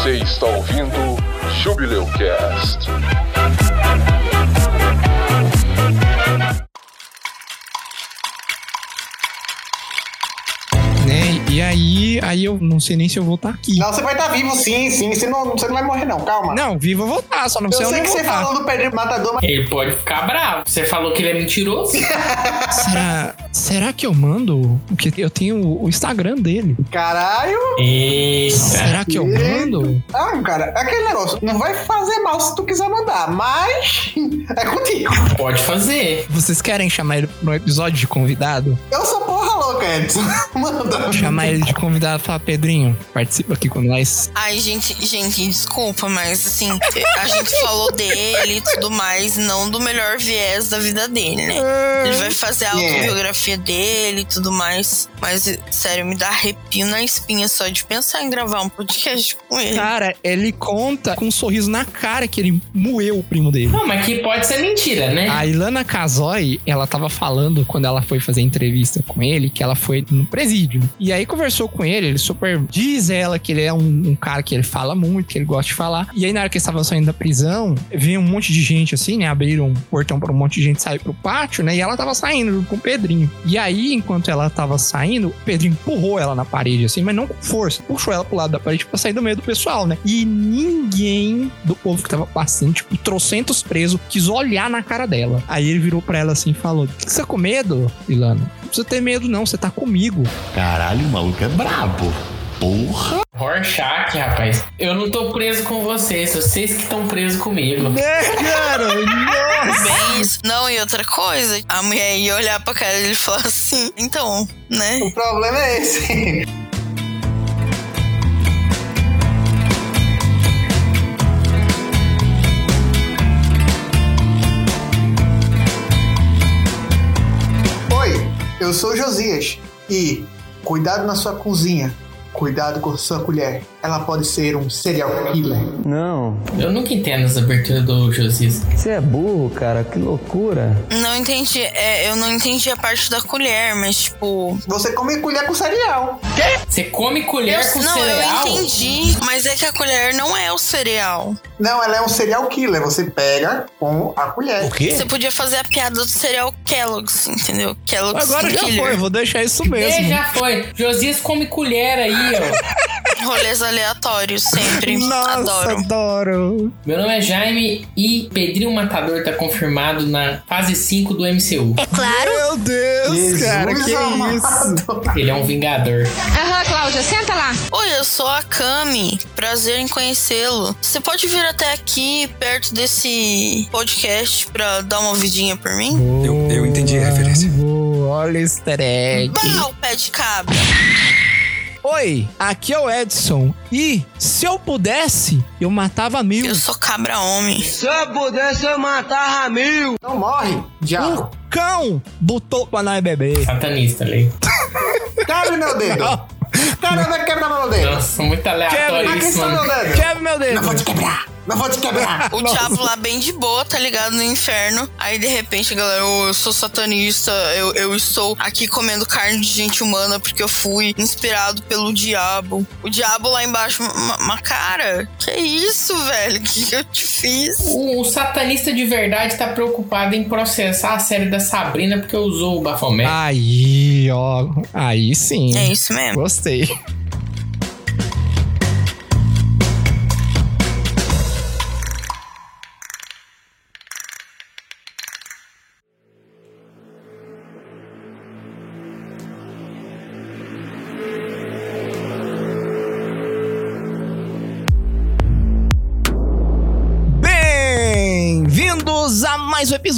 Você está ouvindo Jubileu Cast. Né? E aí, aí eu não sei nem se eu vou estar aqui. Não, você vai estar vivo sim, sim. Você não, você não vai morrer, não. Calma. Não, vivo eu vou estar, só não eu sei sei onde que eu vou você falou do Pedro Matador, mas Ele pode ficar bravo. Você falou que ele é mentiroso? Será, será que eu mando? Porque eu tenho o Instagram dele. caralho. Eita. Será que eu mando? Ah, cara, é aquele negócio. Não vai fazer mal se tu quiser mandar, mas é contigo. Pode fazer. Vocês querem chamar ele no episódio de convidado? Eu sou porra louca, Edson. Manda. Chamar ele de convidado e falar, Pedrinho, participa aqui com nós. Ai, gente, gente, desculpa, mas assim, a gente falou dele e tudo mais, não do melhor viés da vida dele, né? Ele vai fazer a Yeah. Autobiografia dele e tudo mais. Mas, sério, me dá arrepio na espinha só de pensar em gravar um podcast com ele. Cara, ele conta com um sorriso na cara que ele moeu o primo dele. Não, mas que pode ser mentira, né? A Ilana Casoy, ela tava falando quando ela foi fazer entrevista com ele, que ela foi no presídio. E aí conversou com ele, ele super. Diz ela que ele é um, um cara que ele fala muito, que ele gosta de falar. E aí, na hora que eles estavam saindo da prisão, veio um monte de gente assim, né? Abriram um portão pra um monte de gente sair pro pátio, né? E ela tava saindo junto com o Pedrinho. E aí, enquanto ela tava saindo, o Pedrinho empurrou ela na parede, assim, mas não com força. Puxou ela pro lado da parede pra sair do meio do pessoal, né? E ninguém do povo que tava passando, tipo, trocentos presos, quis olhar na cara dela. Aí ele virou pra ela assim e falou: "Que Você tá com medo, Ilana? Não precisa ter medo, não, você tá comigo. Caralho, o maluco é brabo. Porra. Rorschach, rapaz. Eu não tô preso com vocês, vocês que estão presos comigo. É, cara, nossa! Bem isso. Não, e outra coisa, a mulher ia olhar pra cara dele e falar assim, então, né? O problema é esse. Oi, eu sou o Josias e cuidado na sua cozinha, cuidado com sua colher. Ela pode ser um serial killer. Não, Eu nunca entendo as aberturas do Josias. você é burro, cara, que loucura. Não entendi, é, eu não entendi a parte da colher, mas tipo. Você come colher com cereal. Você come colher eu- com não, cereal? eu entendi, mas é que a colher não é o cereal. Não, ela é um serial killer. Você pega com a colher. O quê? Você podia fazer a piada do cereal Kellogg's, entendeu? Kellogg's Agora já Killer. foi, vou deixar isso É, mesmo. já foi. Josias come colher aí, ó. Rolês aleatórios sempre. Nossa, Adoro. adoro. Meu nome é Jaime e Pedrinho Matador tá confirmado na fase 5 do MCU. Meu Deus, cara, que amado. isso? Ele é um vingador. Aham, Cláudia, senta lá. Oi, eu sou a Cami. Prazer em conhecê-lo. Você pode vir até aqui, perto desse podcast, pra dar uma vidinha por mim? Eu, eu entendi a referência. Boa, Olha o easter egg. Bah, o pé de cabra. Oi, aqui é o Edson. E se eu pudesse, eu matava mil. Eu sou cabra homem. Não morre, diabo. O cão botou pra nós beber. Satanista ali. Quebre meu dedo. Caramba, quebra meu dedo. Nossa, muito aleatório Aqui isso, mano. dedo. Quebra meu dedo. Não vou te quebrar. Não vou te quebrar. O diabo lá bem de boa, tá ligado? No inferno. Aí de repente, galera, "Ô, eu sou satanista, eu, eu estou aqui comendo carne de gente humana porque eu fui inspirado pelo diabo. O diabo lá embaixo, ma- ma- cara, que isso, velho? Que eu te fiz? O, o satanista de verdade tá preocupado em processar a série da Sabrina porque usou o Bafomé. Aí, ó. Aí sim. É isso mesmo. Gostei.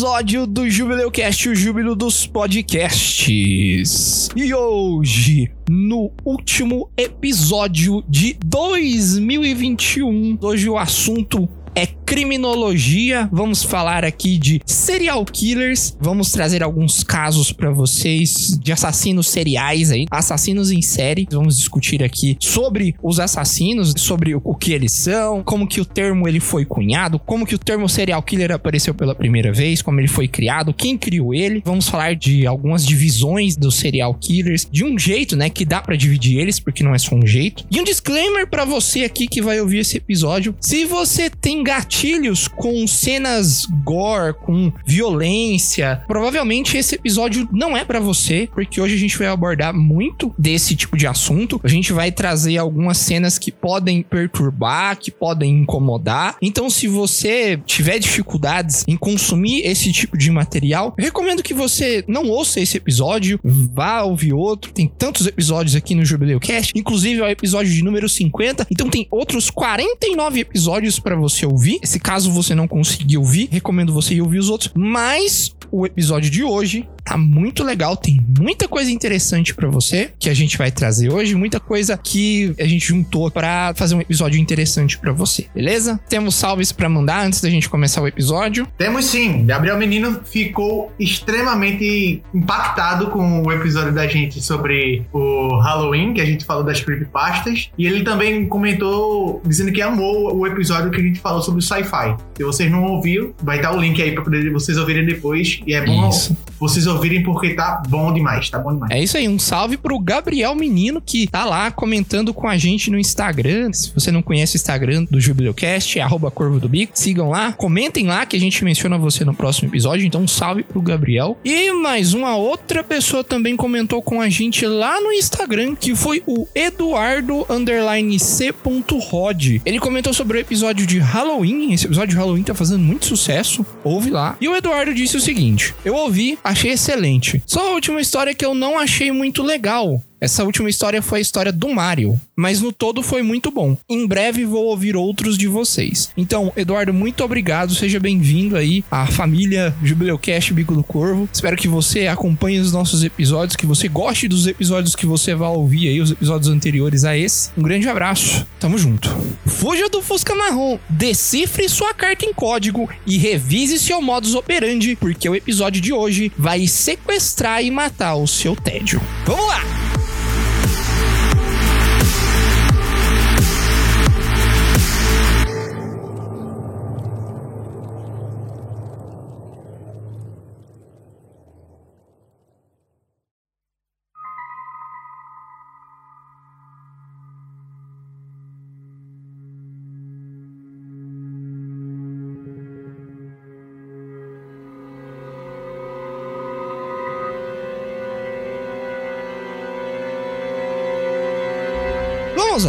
Episódio do Jubileu Cast, o júbilo dos podcasts. E hoje, no último episódio de 2021, hoje o assunto é criminologia, vamos falar aqui de serial killers, vamos trazer alguns casos para vocês de assassinos seriais aí, assassinos em série. Vamos discutir aqui sobre os assassinos, sobre o que eles são, como que o termo ele foi cunhado, como que o termo serial killer apareceu pela primeira vez, como ele foi criado, quem criou ele. Vamos falar de algumas divisões dos serial killers, de um jeito, né, que dá para dividir eles, porque não é só um jeito. E um disclaimer para você aqui que vai ouvir esse episódio, se você tem gatilhos com cenas gore, com violência, provavelmente esse episódio não é para você, porque hoje a gente vai abordar muito desse tipo de assunto. A gente vai trazer algumas cenas que podem perturbar, que podem incomodar. Então, se você tiver dificuldades em consumir esse tipo de material, recomendo que você não ouça esse episódio, vá ouvir outro. Tem tantos episódios aqui no Jubileu Cast, inclusive é o episódio de número 50. Então, tem outros 49 episódios para você ouvir. Se caso você não conseguir ouvir, recomendo você ir ouvir os outros. Mas o episódio de hoje tá muito legal, tem muita coisa interessante para você que a gente vai trazer hoje, muita coisa que a gente juntou para fazer um episódio interessante para você, beleza? Temos salves para mandar antes da gente começar o episódio. Temos sim. Gabriel Menino ficou extremamente impactado com o episódio da gente sobre o Halloween, que a gente falou das creepypastas, e ele também comentou dizendo que amou o episódio que a gente falou sobre o sci-fi. Se vocês não ouviram, vai estar o link aí para poder vocês ouvirem depois, e é bom Isso. vocês ouvirem porque tá bom demais, tá bom demais. É isso aí, um salve pro Gabriel Menino que tá lá comentando com a gente no Instagram. Se você não conhece o Instagram do Jubileucast, é arroba Corvo do Bico, sigam lá, comentem lá que a gente menciona você no próximo episódio. Então, um salve pro Gabriel. E mais uma outra pessoa também comentou com a gente lá no Instagram, que foi o Eduardo C.rod. Ele comentou sobre o episódio de Halloween. Esse episódio de Halloween tá fazendo muito sucesso. Ouve lá. E o Eduardo disse o seguinte: Eu ouvi, achei excelente. Só a última história que eu não achei muito legal. Essa última história foi a história do Mario, mas no todo foi muito bom. Em breve vou ouvir outros de vocês. Então, Eduardo, muito obrigado, seja bem-vindo aí à família Jubileu Cast Bico do Corvo. Espero que você acompanhe os nossos episódios, que você goste dos episódios que você vai ouvir aí, os episódios anteriores a esse. Um grande abraço, tamo junto. Fuja do Fusca Marrom, decifre sua carta em código e revise seu modus operandi, porque o episódio de hoje vai sequestrar e matar o seu tédio. Vamos lá!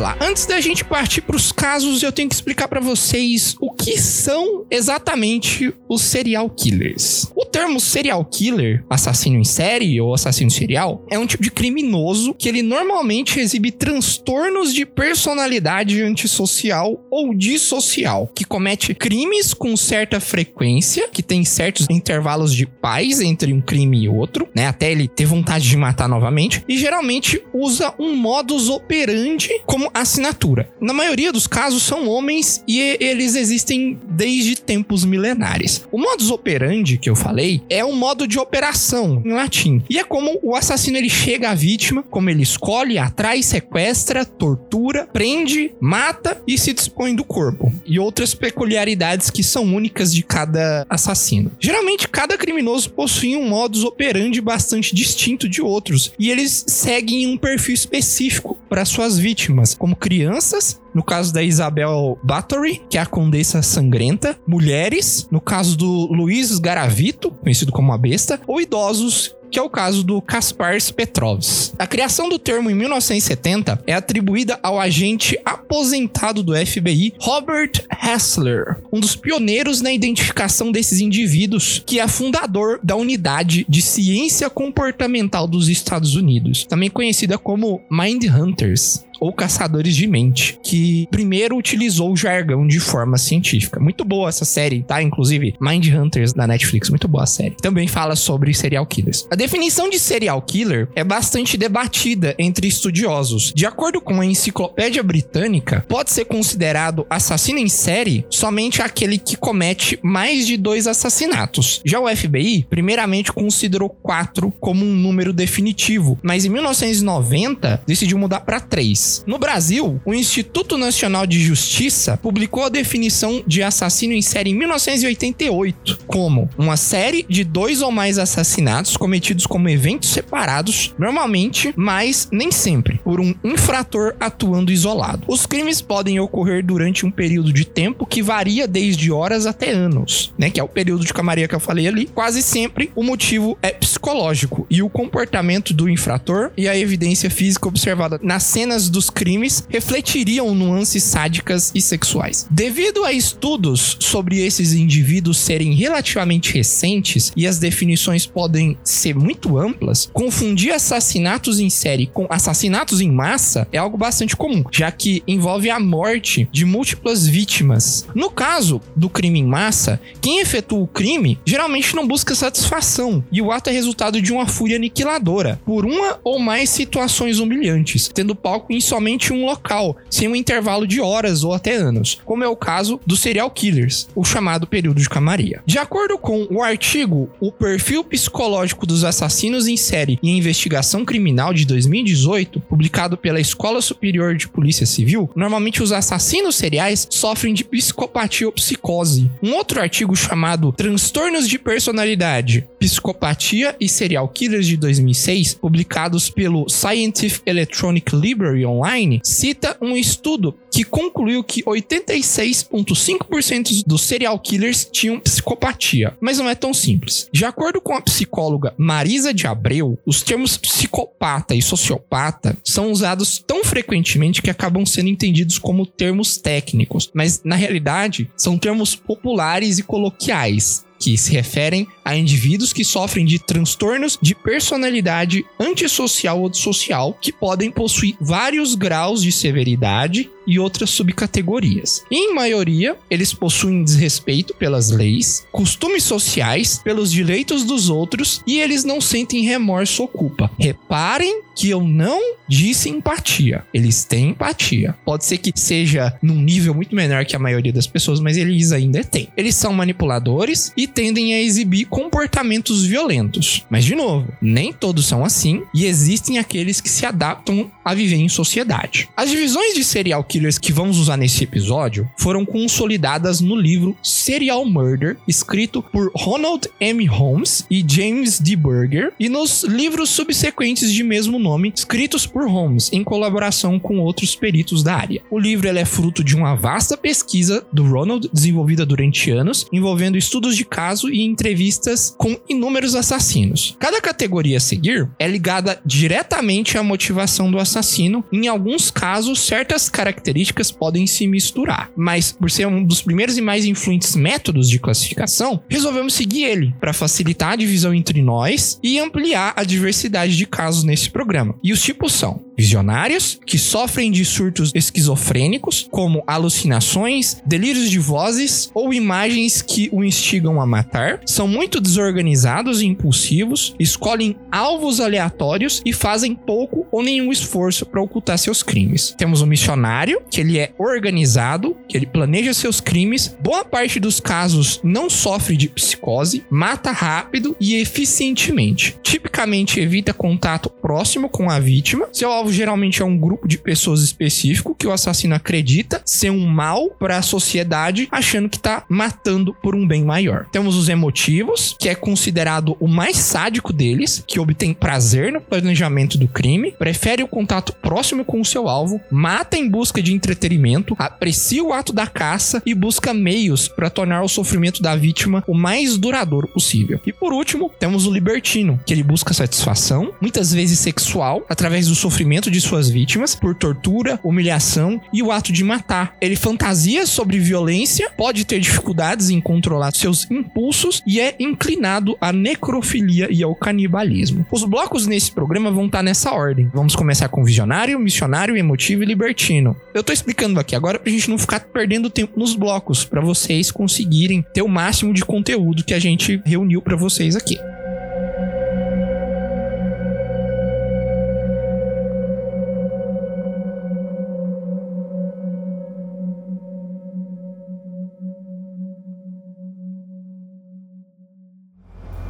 Lá. Antes da gente partir para os casos, eu tenho que explicar para vocês o que são exatamente os serial killers. O termo serial killer, assassino em série ou assassino serial, é um tipo de criminoso que ele normalmente exibe transtornos de personalidade antissocial ou dissocial, que comete crimes com certa frequência, que tem certos intervalos de paz entre um crime e outro, né, até ele ter vontade de matar novamente, e geralmente usa um modus operandi como assinatura. Na maioria dos casos são homens e eles existem desde tempos milenares. O modus operandi que eu falei é um modo de operação em latim. E é como o assassino ele chega à vítima, como ele escolhe, atrai, sequestra, tortura, prende, mata e se dispõe do corpo. E outras peculiaridades que são únicas de cada assassino. Geralmente cada criminoso possui um modus operandi bastante distinto de outros e eles seguem um perfil específico para suas vítimas como crianças, no caso da Isabel Bathory, que é a Condessa Sangrenta, mulheres, no caso do Luiz Garavito, conhecido como a Besta, ou idosos, que é o caso do Kaspars Petrovs. A criação do termo em 1970 é atribuída ao agente aposentado do FBI Robert Hassler, um dos pioneiros na identificação desses indivíduos, que é fundador da unidade de ciência comportamental dos Estados Unidos, também conhecida como Mind Hunters. Ou caçadores de mente, que primeiro utilizou o jargão de forma científica. Muito boa essa série, tá? Inclusive, Mind Hunters da Netflix, muito boa a série. Também fala sobre serial killers. A definição de serial killer é bastante debatida entre estudiosos. De acordo com a Enciclopédia Britânica, pode ser considerado assassino em série somente aquele que comete mais de dois assassinatos. Já o FBI, primeiramente, considerou quatro como um número definitivo, mas em 1990 decidiu mudar para três. No Brasil, o Instituto Nacional de Justiça publicou a definição de assassino em série em 1988 como uma série de dois ou mais assassinatos cometidos como eventos separados, normalmente, mas nem sempre, por um infrator atuando isolado. Os crimes podem ocorrer durante um período de tempo que varia desde horas até anos, né? Que é o período de camaria que eu falei ali. Quase sempre o motivo é psicológico e o comportamento do infrator e a evidência física observada nas cenas dos crimes refletiriam nuances sádicas e sexuais. Devido a estudos sobre esses indivíduos serem relativamente recentes e as definições podem ser muito amplas, confundir assassinatos em série com assassinatos em massa é algo bastante comum, já que envolve a morte de múltiplas vítimas. No caso do crime em massa, quem efetua o crime geralmente não busca satisfação e o ato é resultado de uma fúria aniquiladora por uma ou mais situações humilhantes, tendo palco em somente um local, sem um intervalo de horas ou até anos, como é o caso dos serial killers, o chamado período de camaria. De acordo com o artigo O Perfil Psicológico dos Assassinos em Série e Investigação Criminal de 2018, publicado pela Escola Superior de Polícia Civil, normalmente os assassinos seriais sofrem de psicopatia ou psicose. Um outro artigo chamado Transtornos de Personalidade, Psicopatia e Serial Killers de 2006, publicados pelo Scientific Electronic Library Online, cita um estudo que concluiu que 86,5% dos serial killers tinham psicopatia. Mas não é tão simples. De acordo com a psicóloga Marisa de Abreu, os termos psicopata e sociopata são usados tão frequentemente que acabam sendo entendidos como termos técnicos, mas na realidade são termos populares e coloquiais que se referem a indivíduos que sofrem de transtornos de personalidade antissocial ou dissocial, que podem possuir vários graus de severidade e outras subcategorias. Em maioria, eles possuem desrespeito pelas leis, costumes sociais, pelos direitos dos outros e eles não sentem remorso ou culpa. Reparem que eu não disse empatia. Eles têm empatia. Pode ser que seja num nível muito menor que a maioria das pessoas, mas eles ainda têm. Eles são manipuladores e tendem a exibir comportamentos violentos. Mas, de novo, nem todos são assim e existem aqueles que se adaptam a viver em sociedade. As divisões de serial killers que vamos usar nesse episódio foram consolidadas no livro Serial Murder, escrito por Ronald M. Holmes e James D. Burger, e nos livros subsequentes de mesmo nome, escritos por Holmes em colaboração com outros peritos da área. O livro é fruto de uma vasta pesquisa do Ronald, desenvolvida durante anos, envolvendo estudos de caso e entrevistas com inúmeros assassinos. Cada categoria a seguir é ligada diretamente à motivação do assassino. Em alguns casos, certas características podem se misturar, mas por ser um dos primeiros e mais influentes métodos de classificação, resolvemos seguir ele para facilitar a divisão entre nós e ampliar a diversidade de casos nesse programa. E os tipos são visionários, que sofrem de surtos esquizofrênicos, como alucinações, delírios de vozes ou imagens que o instigam a matar, são muito desorganizados e impulsivos, escolhem alvos aleatórios e fazem pouco ou nenhum esforço para ocultar seus crimes. Temos o missionário, que ele é organizado, que ele planeja seus crimes, boa parte dos casos não sofre de psicose, mata rápido e eficientemente. Tipicamente evita contato próximo com a vítima. Seu alvo geralmente é um grupo de pessoas específico que o assassino acredita ser um mal para a sociedade, achando que tá matando por um bem maior. Temos os emotivos, que é considerado o mais sádico deles, que obtém prazer no planejamento do crime, prefere o contato próximo com o seu alvo, mata em busca de entretenimento, aprecia o ato da caça e busca meios para tornar o sofrimento da vítima o mais duradouro possível. E por último, temos o libertino, que ele busca satisfação, muitas vezes sexual, através do sofrimento de suas vítimas, por tortura, humilhação e o ato de matar. Ele fantasia sobre violência, pode ter dificuldades em controlar seus impulsos e é inclinado à necrofilia e ao canibalismo. Os blocos nesse programa vão estar nessa ordem. Vamos começar com visionário, missionário, emotivo e libertino. Eu tô explicando aqui agora pra gente não ficar perdendo tempo nos blocos, pra vocês conseguirem ter o máximo de conteúdo que a gente reuniu pra vocês aqui.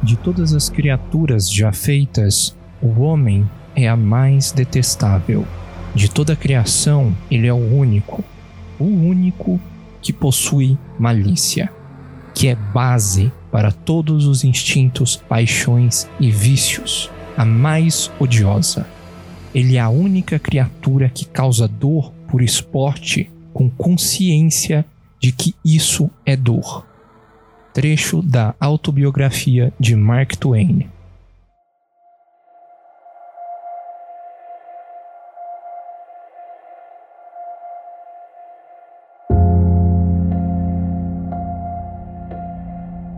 De todas as criaturas já feitas, o homem é a mais detestável. De toda a criação, ele é o único, o único que possui malícia, que é base para todos os instintos, paixões e vícios, a mais odiosa. Ele é a única criatura que causa dor por esporte com consciência de que isso é dor trecho da autobiografia de Mark Twain.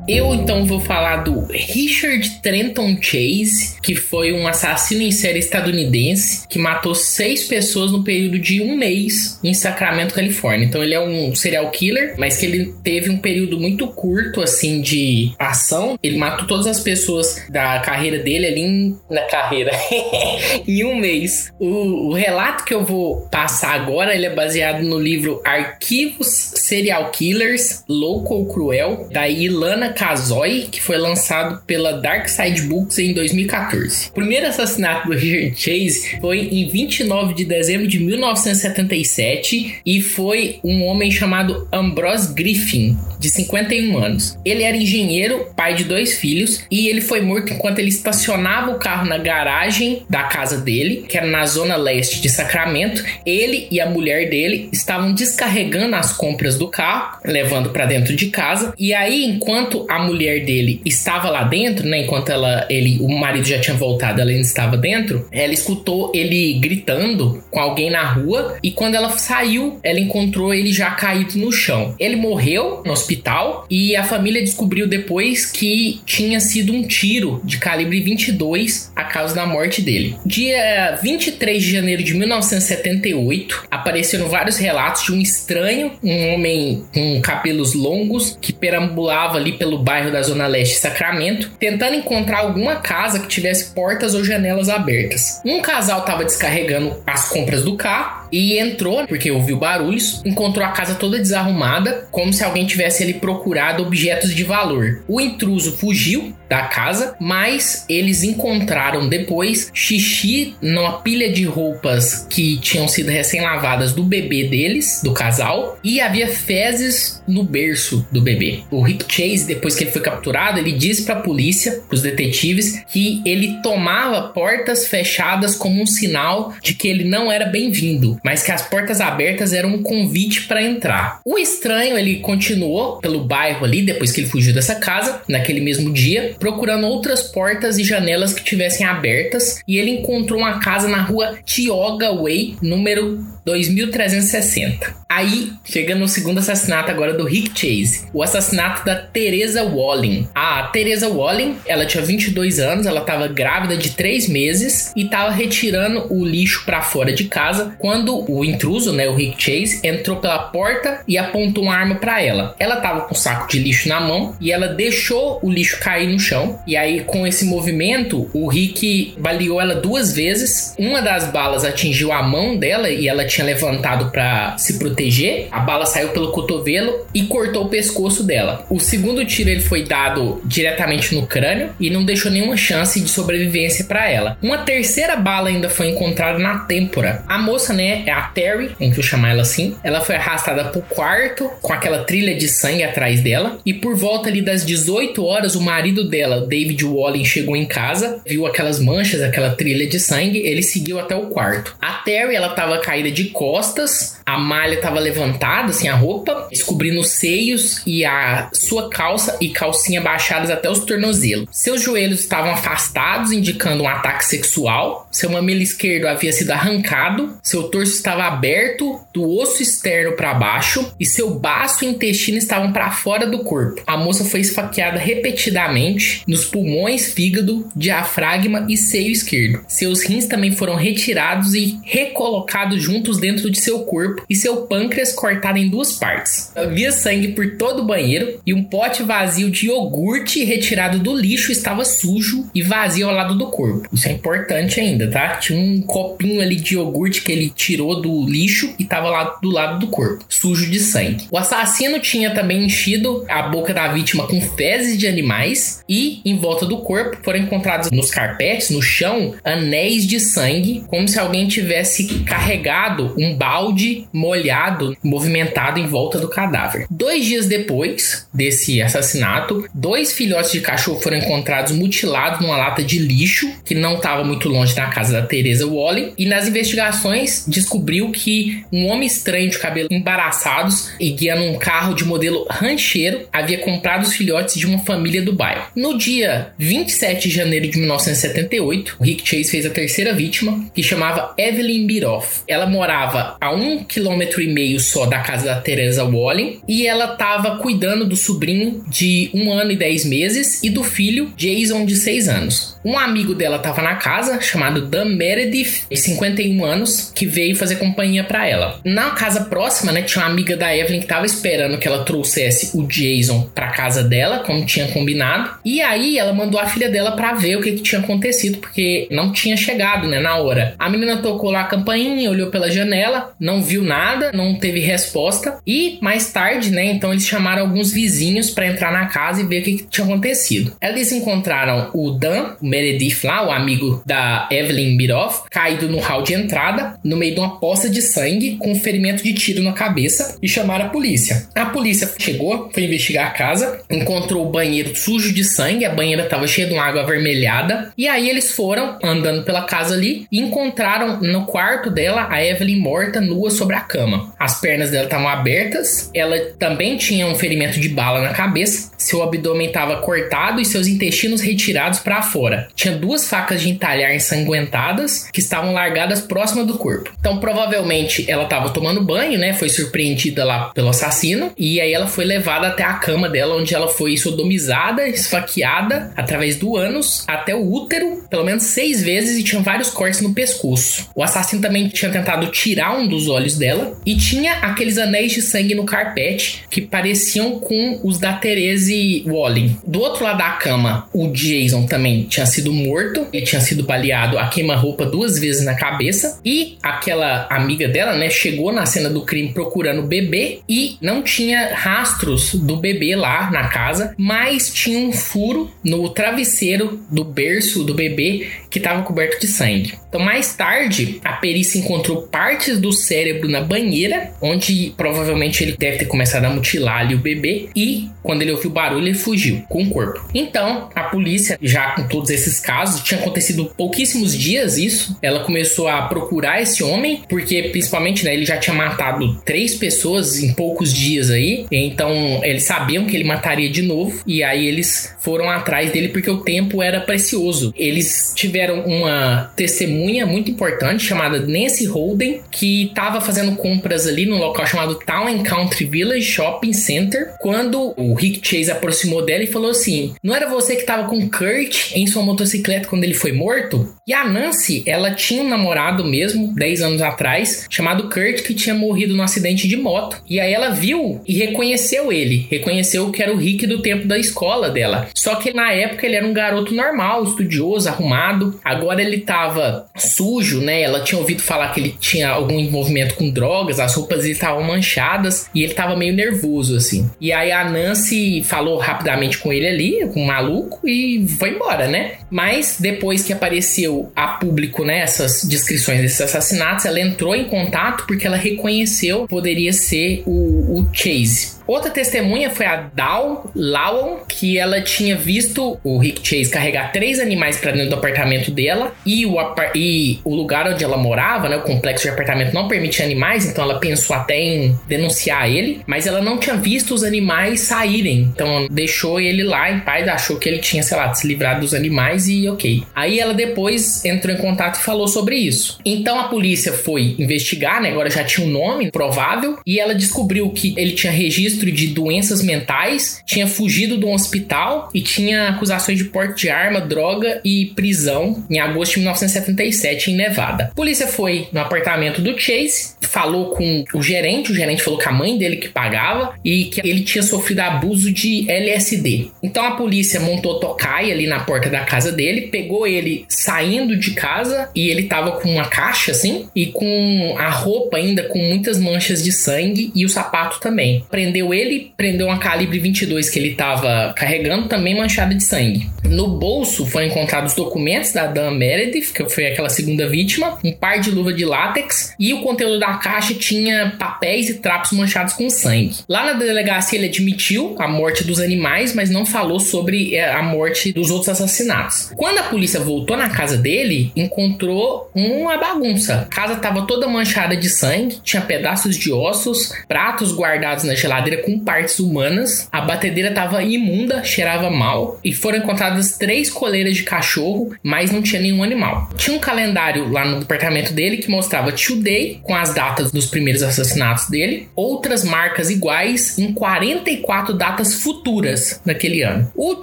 Eu então vou falar do Richard Trenton Chase, que foi um assassino em série estadunidense que matou seis pessoas no período de um mês em Sacramento, Califórnia. Então ele é um serial killer, mas que ele teve um período muito curto assim de ação. Ele matou todas as pessoas da carreira dele ali em, na carreira em um mês. O, o relato que eu vou passar agora ele é baseado no livro Arquivos Serial Killers Louco ou Cruel da Ilana Kazoy, que foi lançado pela Dark Side Books em 2014. O primeiro assassinato do Richard Chase foi em 29 de dezembro de 1977 e foi um homem chamado Ambrose Griffin, de 51 anos. Ele era engenheiro, pai de dois filhos, e ele foi morto enquanto ele estacionava o carro na garagem da casa dele, que era na zona leste de Sacramento. Ele e a mulher dele estavam descarregando as compras do carro, levando para dentro de casa. E aí, enquanto a mulher dele estava lá dentro, né, enquanto ela, ele, o marido já tinha voltado, ela ainda estava dentro, ela escutou ele gritando com alguém na rua e quando ela saiu, ela encontrou ele já caído no chão. Ele morreu no hospital e a família descobriu depois que tinha sido um tiro de calibre 22 a causa da morte dele. Dia 23 de janeiro de 1978, apareceram vários relatos de um estranho, um homem com cabelos longos que perambulava ali pelo bairro da Zona Leste Sacramento, tentando encontrar alguma casa que tivesse portas ou janelas abertas. Um casal estava descarregando as compras do carro e entrou, porque ouviu barulhos, encontrou a casa toda desarrumada, como se alguém tivesse ali procurado objetos de valor. O intruso fugiu da casa, mas eles encontraram depois xixi numa pilha de roupas que tinham sido recém-lavadas do bebê deles, do casal, e havia fezes no berço do bebê. O Rick Chase, depois que ele foi capturado, ele disse para a polícia, para os detetives, que ele tomava portas fechadas como um sinal de que ele não era bem-vindo, mas que as portas abertas eram um convite para entrar. O estranho, ele continuou pelo bairro ali depois que ele fugiu dessa casa, naquele mesmo dia, procurando outras portas e janelas que tivessem abertas, e ele encontrou uma casa na rua Tioga Way, número 2360. Aí, chega no segundo assassinato agora do Rick Chase, o assassinato da Teresa Walling. A Teresa Walling, ela tinha 22 anos, ela estava grávida de 3 meses e estava retirando o lixo para fora de casa quando o intruso, né, o Rick Chase, entrou pela porta e apontou uma arma para ela. Ela estava com um saco de lixo na mão e ela deixou o lixo cair no chão. E aí, com esse movimento, o Rick baleou ela duas vezes. Uma das balas atingiu a mão dela e ela tinha levantado para se proteger. A bala saiu pelo cotovelo e cortou o pescoço dela. O segundo tiro ele foi dado diretamente no crânio e não deixou nenhuma chance de sobrevivência para ela. Uma terceira bala ainda foi encontrada na têmpora. A moça, né, é a Terry, em que eu chamar ela assim. Ela foi arrastada pro quarto com aquela trilha de sangue atrás dela e por volta ali das 18 horas o marido dela, David Walling, chegou em casa, viu aquelas manchas, aquela trilha de sangue, ele seguiu até o quarto. A Terry, ela tava caída de costas, a malha estava levantada, assim, a roupa, descobrindo os seios e a sua calça e calcinha baixadas até os tornozelos. Seus joelhos estavam afastados, indicando um ataque sexual. Seu mamilo esquerdo havia sido arrancado, seu torso estava aberto do osso externo para baixo e seu baço e intestino estavam para fora do corpo. A moça foi esfaqueada repetidamente nos pulmões, fígado, diafragma e seio esquerdo. Seus rins também foram retirados e recolocados juntos dentro de seu corpo e seu pâncreas cortado em duas partes. Havia sangue por todo o banheiro e um pote vazio de iogurte retirado do lixo estava sujo e vazio ao lado do corpo. Isso é importante ainda, tá? Tinha um copinho ali de iogurte que ele tirou do lixo e estava lá do lado do corpo, sujo de sangue. O assassino tinha também enchido a boca da vítima com fezes de animais e em volta do corpo foram encontrados nos carpetes, no chão, anéis de sangue, como se alguém tivesse carregado um balde molhado, movimentado em volta do cadáver. Dois dias depois desse assassinato, dois filhotes de cachorro foram encontrados mutilados numa lata de lixo que não estava muito longe da casa da Teresa Wally. E nas investigações descobriu que um homem estranho de cabelo embaraçados e guiando um carro de modelo rancheiro havia comprado os filhotes de uma família do bairro. No dia 27 de janeiro de 1978, o Rick Chase fez a terceira vítima, que chamava Evelyn Biroff. Ela morava a um quilômetro e meio só da casa da Teresa Walling e ela estava cuidando do sobrinho de um ano e dez meses e do filho Jason de seis anos. Um amigo dela estava na casa, chamado Dan Meredith, de 51 anos, que veio fazer companhia para ela. Na casa próxima, né, tinha uma amiga da Evelyn que estava esperando que ela trouxesse o Jason para casa dela, como tinha combinado. E aí ela mandou a filha dela para ver o que, que tinha acontecido, porque não tinha chegado, né, na hora. A menina tocou lá a campainha, olhou pela janela, não viu nada, não teve resposta. E mais tarde, né, então eles chamaram alguns vizinhos para entrar na casa e ver o que, que tinha acontecido. Eles encontraram o Dan, o Meredith lá, o amigo da Evelyn Miroff, caído no hall de entrada, no meio de uma poça de sangue, com um ferimento de tiro na cabeça, e chamaram a polícia. A polícia chegou, foi investigar a casa, encontrou o banheiro sujo de sangue, a banheira estava cheia de uma água avermelhada, e aí eles foram andando pela casa ali e encontraram no quarto dela a Evelyn morta, nua sobre a cama. As pernas dela estavam abertas, ela também tinha um ferimento de bala na cabeça, seu abdômen estava cortado e seus intestinos retirados para fora. Tinha duas facas de entalhar ensanguentadas que estavam largadas próxima do corpo. Então, provavelmente, ela estava tomando banho, né? Foi surpreendida lá pelo assassino e aí ela foi levada até a cama dela, onde ela foi sodomizada, esfaqueada através do ânus até o útero, pelo menos seis vezes, e tinha vários cortes no pescoço. O assassino também tinha tentado tirar um dos olhos dela e tinha aqueles anéis de sangue no carpete que pareciam com os da Therese Walling. Do outro lado da cama, o Jason também tinha sido morto, ele tinha sido baleado a queima-roupa duas vezes na cabeça e aquela amiga dela, né, chegou na cena do crime procurando o bebê e não tinha rastros do bebê lá na casa, mas tinha um furo no travesseiro do berço do bebê que estava coberto de sangue. Então, mais tarde, a perícia encontrou partes do cérebro na banheira, onde provavelmente ele deve ter começado a mutilar ali o bebê, e quando ele ouviu o barulho, ele fugiu com o corpo. Então, a polícia, já com todos esses casos, tinha acontecido pouquíssimos dias isso, ela começou a procurar esse homem, porque principalmente, né, ele já tinha matado três pessoas em poucos dias aí, então eles sabiam que ele mataria de novo, e aí eles foram atrás dele porque o tempo era precioso. Eles tiveram uma testemunha muito importante chamada Nancy Holden, que estava fazendo compras ali no local chamado Town and Country Village Shopping Center, quando o Rick Chase aproximou dela e falou assim: Não era você que estava com Kurt em sua motocicleta quando ele foi morto? E a Nancy, ela tinha um namorado mesmo, 10 anos atrás, chamado Kurt, que tinha morrido num acidente de moto. E aí ela viu e reconheceu ele, reconheceu que era o Rick do tempo da escola dela. Só que na época ele era um garoto normal, estudioso, arrumado. Agora ele tava sujo, né? Ela tinha ouvido falar que ele tinha algum envolvimento com drogas, as roupas dele estavam manchadas e ele tava meio nervoso, assim. E aí a Nancy falou rapidamente com ele ali, com o maluco, e foi embora, né? Mas depois que apareceu a público, né, descrições desses assassinatos, ela entrou em contato porque ela reconheceu poderia ser o, o Chase. Outra testemunha foi a Dal Lawon, que ela tinha visto o Rick Chase carregar três animais para dentro do apartamento dela e o, e o lugar onde ela morava, né, o complexo de apartamento não permitia animais, então ela pensou até em denunciar ele, mas ela não tinha visto os animais saírem, então deixou ele lá em paz, achou que ele tinha, sei lá, se livrado dos animais e ok. Aí ela depois entrou em contato e falou sobre isso. Então a polícia foi investigar, né, agora já tinha um nome provável, e ela descobriu que ele tinha registro de doenças mentais, tinha fugido do hospital e tinha acusações de porte de arma, droga e prisão em agosto de 1977 em Nevada. A polícia foi no apartamento do Chase, falou com o gerente, o gerente falou que a mãe dele que pagava e que ele tinha sofrido abuso de LSD. Então a polícia montou tocaia ali na porta da casa dele, pegou ele saindo de casa e ele tava com uma caixa assim e com a roupa ainda com muitas manchas de sangue e o sapato também. Prendeu ele, prendeu uma calibre 22 que ele tava carregando também manchada de sangue. No bolso foram encontrados documentos da Dan Meredith, que foi aquela segunda vítima, um par de luva de látex e o conteúdo da caixa tinha papéis e trapos manchados com sangue. Lá na delegacia ele admitiu a morte dos animais, mas não falou sobre é, a morte dos outros assassinatos. Quando a polícia voltou na casa dele, encontrou uma bagunça. A casa estava toda manchada de sangue, tinha pedaços de ossos, pratos guardados na geladeira com partes humanas, a batedeira estava imunda, cheirava mal e foram encontradas três coleiras de cachorro, mas não tinha nenhum animal. Tinha um calendário lá no departamento dele que mostrava Today com as datas dos primeiros assassinatos dele, outras marcas iguais em 44 datas futuras naquele ano. O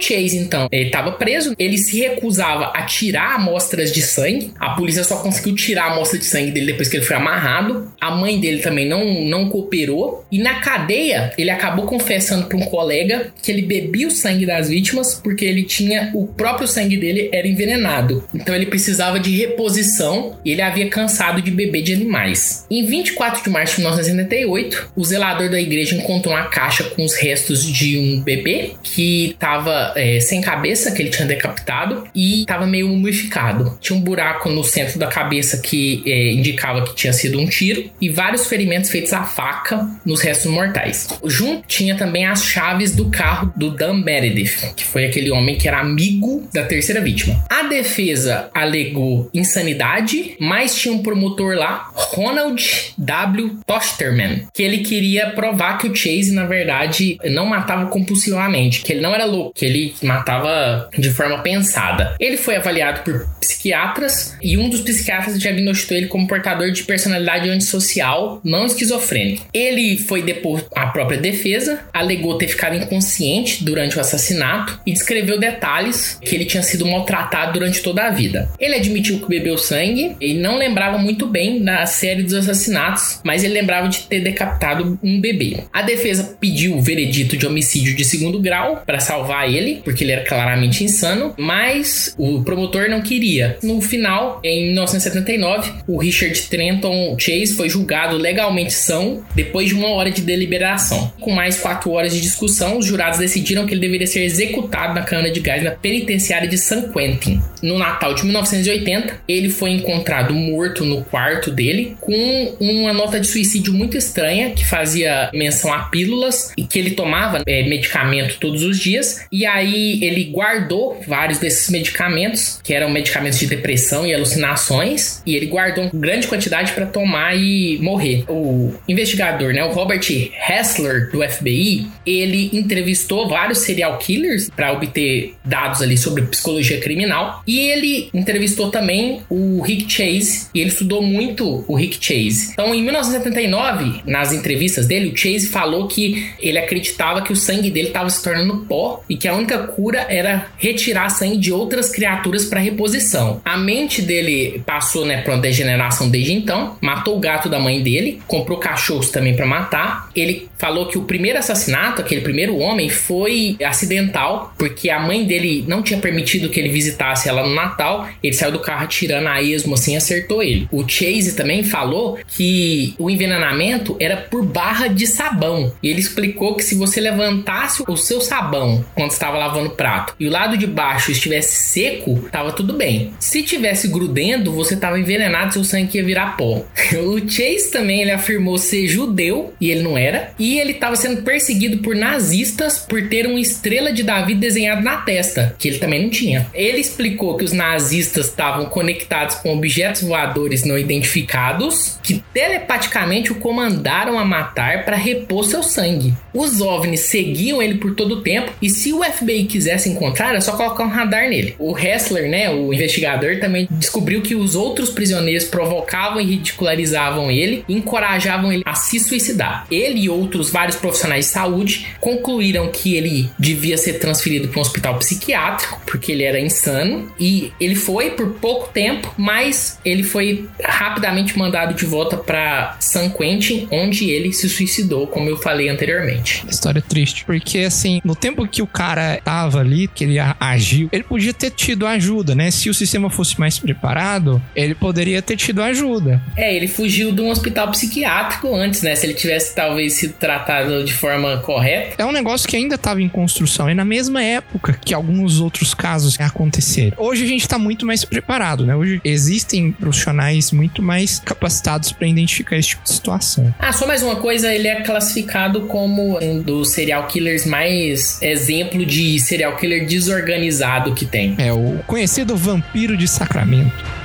Chase então, ele estava preso, ele se recusava a tirar amostras de sangue. A polícia só conseguiu tirar a amostra de sangue dele depois que ele foi amarrado. A mãe dele também não não cooperou e na cadeia ele acabou confessando para um colega que ele bebia o sangue das vítimas porque ele tinha o próprio sangue dele era envenenado. Então ele precisava de reposição e ele havia cansado de beber de animais. Em 24 de março de 1978, o zelador da igreja encontrou uma caixa com os restos de um bebê que estava é, sem cabeça, que ele tinha decapitado, e estava meio mumificado. Tinha um buraco no centro da cabeça que é, indicava que tinha sido um tiro, e vários ferimentos feitos à faca nos restos mortais. Junto tinha também as chaves do carro do Dan Meredith, que foi aquele homem que era amigo da terceira vítima. A defesa alegou insanidade, mas tinha um promotor lá, Ronald W. Tosterman, que ele queria provar que o Chase, na verdade, não matava compulsivamente, que ele não era louco, que ele matava de forma pensada. Ele foi avaliado por psiquiatras e um dos psiquiatras diagnosticou ele como portador de personalidade antissocial não esquizofrênico. Ele foi depor à própria defesa, alegou ter ficado inconsciente durante o assassinato e descreveu detalhes que ele tinha sido maltratado durante toda a vida. Ele admitiu que bebeu sangue e não lembrava muito bem da série dos assassinatos, mas ele lembrava de ter decapitado um bebê. A defesa pediu o veredito de homicídio de segundo grau para salvar ele, porque ele era claramente insano, mas o promotor não queria. No final, em 1979, o Richard Trenton Chase foi julgado legalmente são depois de uma hora de deliberação. Com mais quatro horas de discussão, os jurados decidiram que ele deveria ser executado na câmara de gás na penitenciária de San Quentin. No Natal de 1980, ele foi encontrado morto no quarto dele com uma nota de suicídio muito estranha que fazia menção a pílulas e que ele tomava é, medicamento todos os dias. E aí ele guardou vários desses medicamentos, que eram medicamentos de depressão e alucinações, e ele guardou grande quantidade para tomar e morrer. O investigador, né, o Robert Hessler do FBI, ele entrevistou vários serial killers para obter dados ali sobre psicologia criminal e ele entrevistou também o Rick Chase e ele estudou muito o Rick Chase. Então, em 1979, nas entrevistas dele, o Chase falou que ele acreditava que o sangue dele estava se tornando pó e que a única cura era retirar sangue de outras criaturas para reposição. A mente dele passou, né, para uma degeneração desde então, matou o gato da mãe dele, comprou cachorros também para matar. Ele falou que o primeiro assassinato, aquele primeiro homem, foi acidental, porque a mãe dele não tinha permitido que ele visitasse ela no Natal. Ele saiu do carro atirando a esmo assim, acertou ele. O Chase também falou que o envenenamento era por barra de sabão. E ele explicou que se você levantasse o seu sabão quando estava lavando o prato e o lado de baixo estivesse seco, tava tudo bem. Se tivesse grudendo, você tava envenenado, seu sangue ia virar pó. o Chase também ele afirmou ser judeu e ele não era. E ele estava sendo perseguido por nazistas por ter uma estrela de Davi desenhada na testa, que ele também não tinha. Ele explicou que os nazistas estavam conectados com objetos voadores não identificados que telepaticamente o comandaram a matar para repor seu sangue. Os OVNIs seguiam ele por todo o tempo e se o FBI quisesse encontrar, era só colocar um radar nele. O Hessler, né, o investigador, também descobriu que os outros prisioneiros provocavam e ridicularizavam ele e encorajavam ele a se suicidar. Ele e outros profissionais de saúde concluíram que ele devia ser transferido para um hospital psiquiátrico porque ele era insano e ele foi por pouco tempo, mas ele foi rapidamente mandado de volta para San Quentin, onde ele se suicidou, como eu falei anteriormente. História triste, porque assim, no tempo que o cara tava ali, que ele agiu, ele podia ter tido ajuda, né? Se o sistema fosse mais preparado, ele poderia ter tido ajuda. É, ele fugiu de um hospital psiquiátrico antes, né? Se ele tivesse talvez sido tratado de forma correta. É um negócio que ainda estava em construção, é na mesma época que alguns outros casos aconteceram. Hoje a gente tá muito mais preparado, né? Hoje existem profissionais muito mais capacitados para identificar esse tipo de situação. Ah, só mais uma coisa, ele é classificado como um dos serial killers mais exemplo de serial killer desorganizado que tem. É o conhecido vampiro de Sacramento.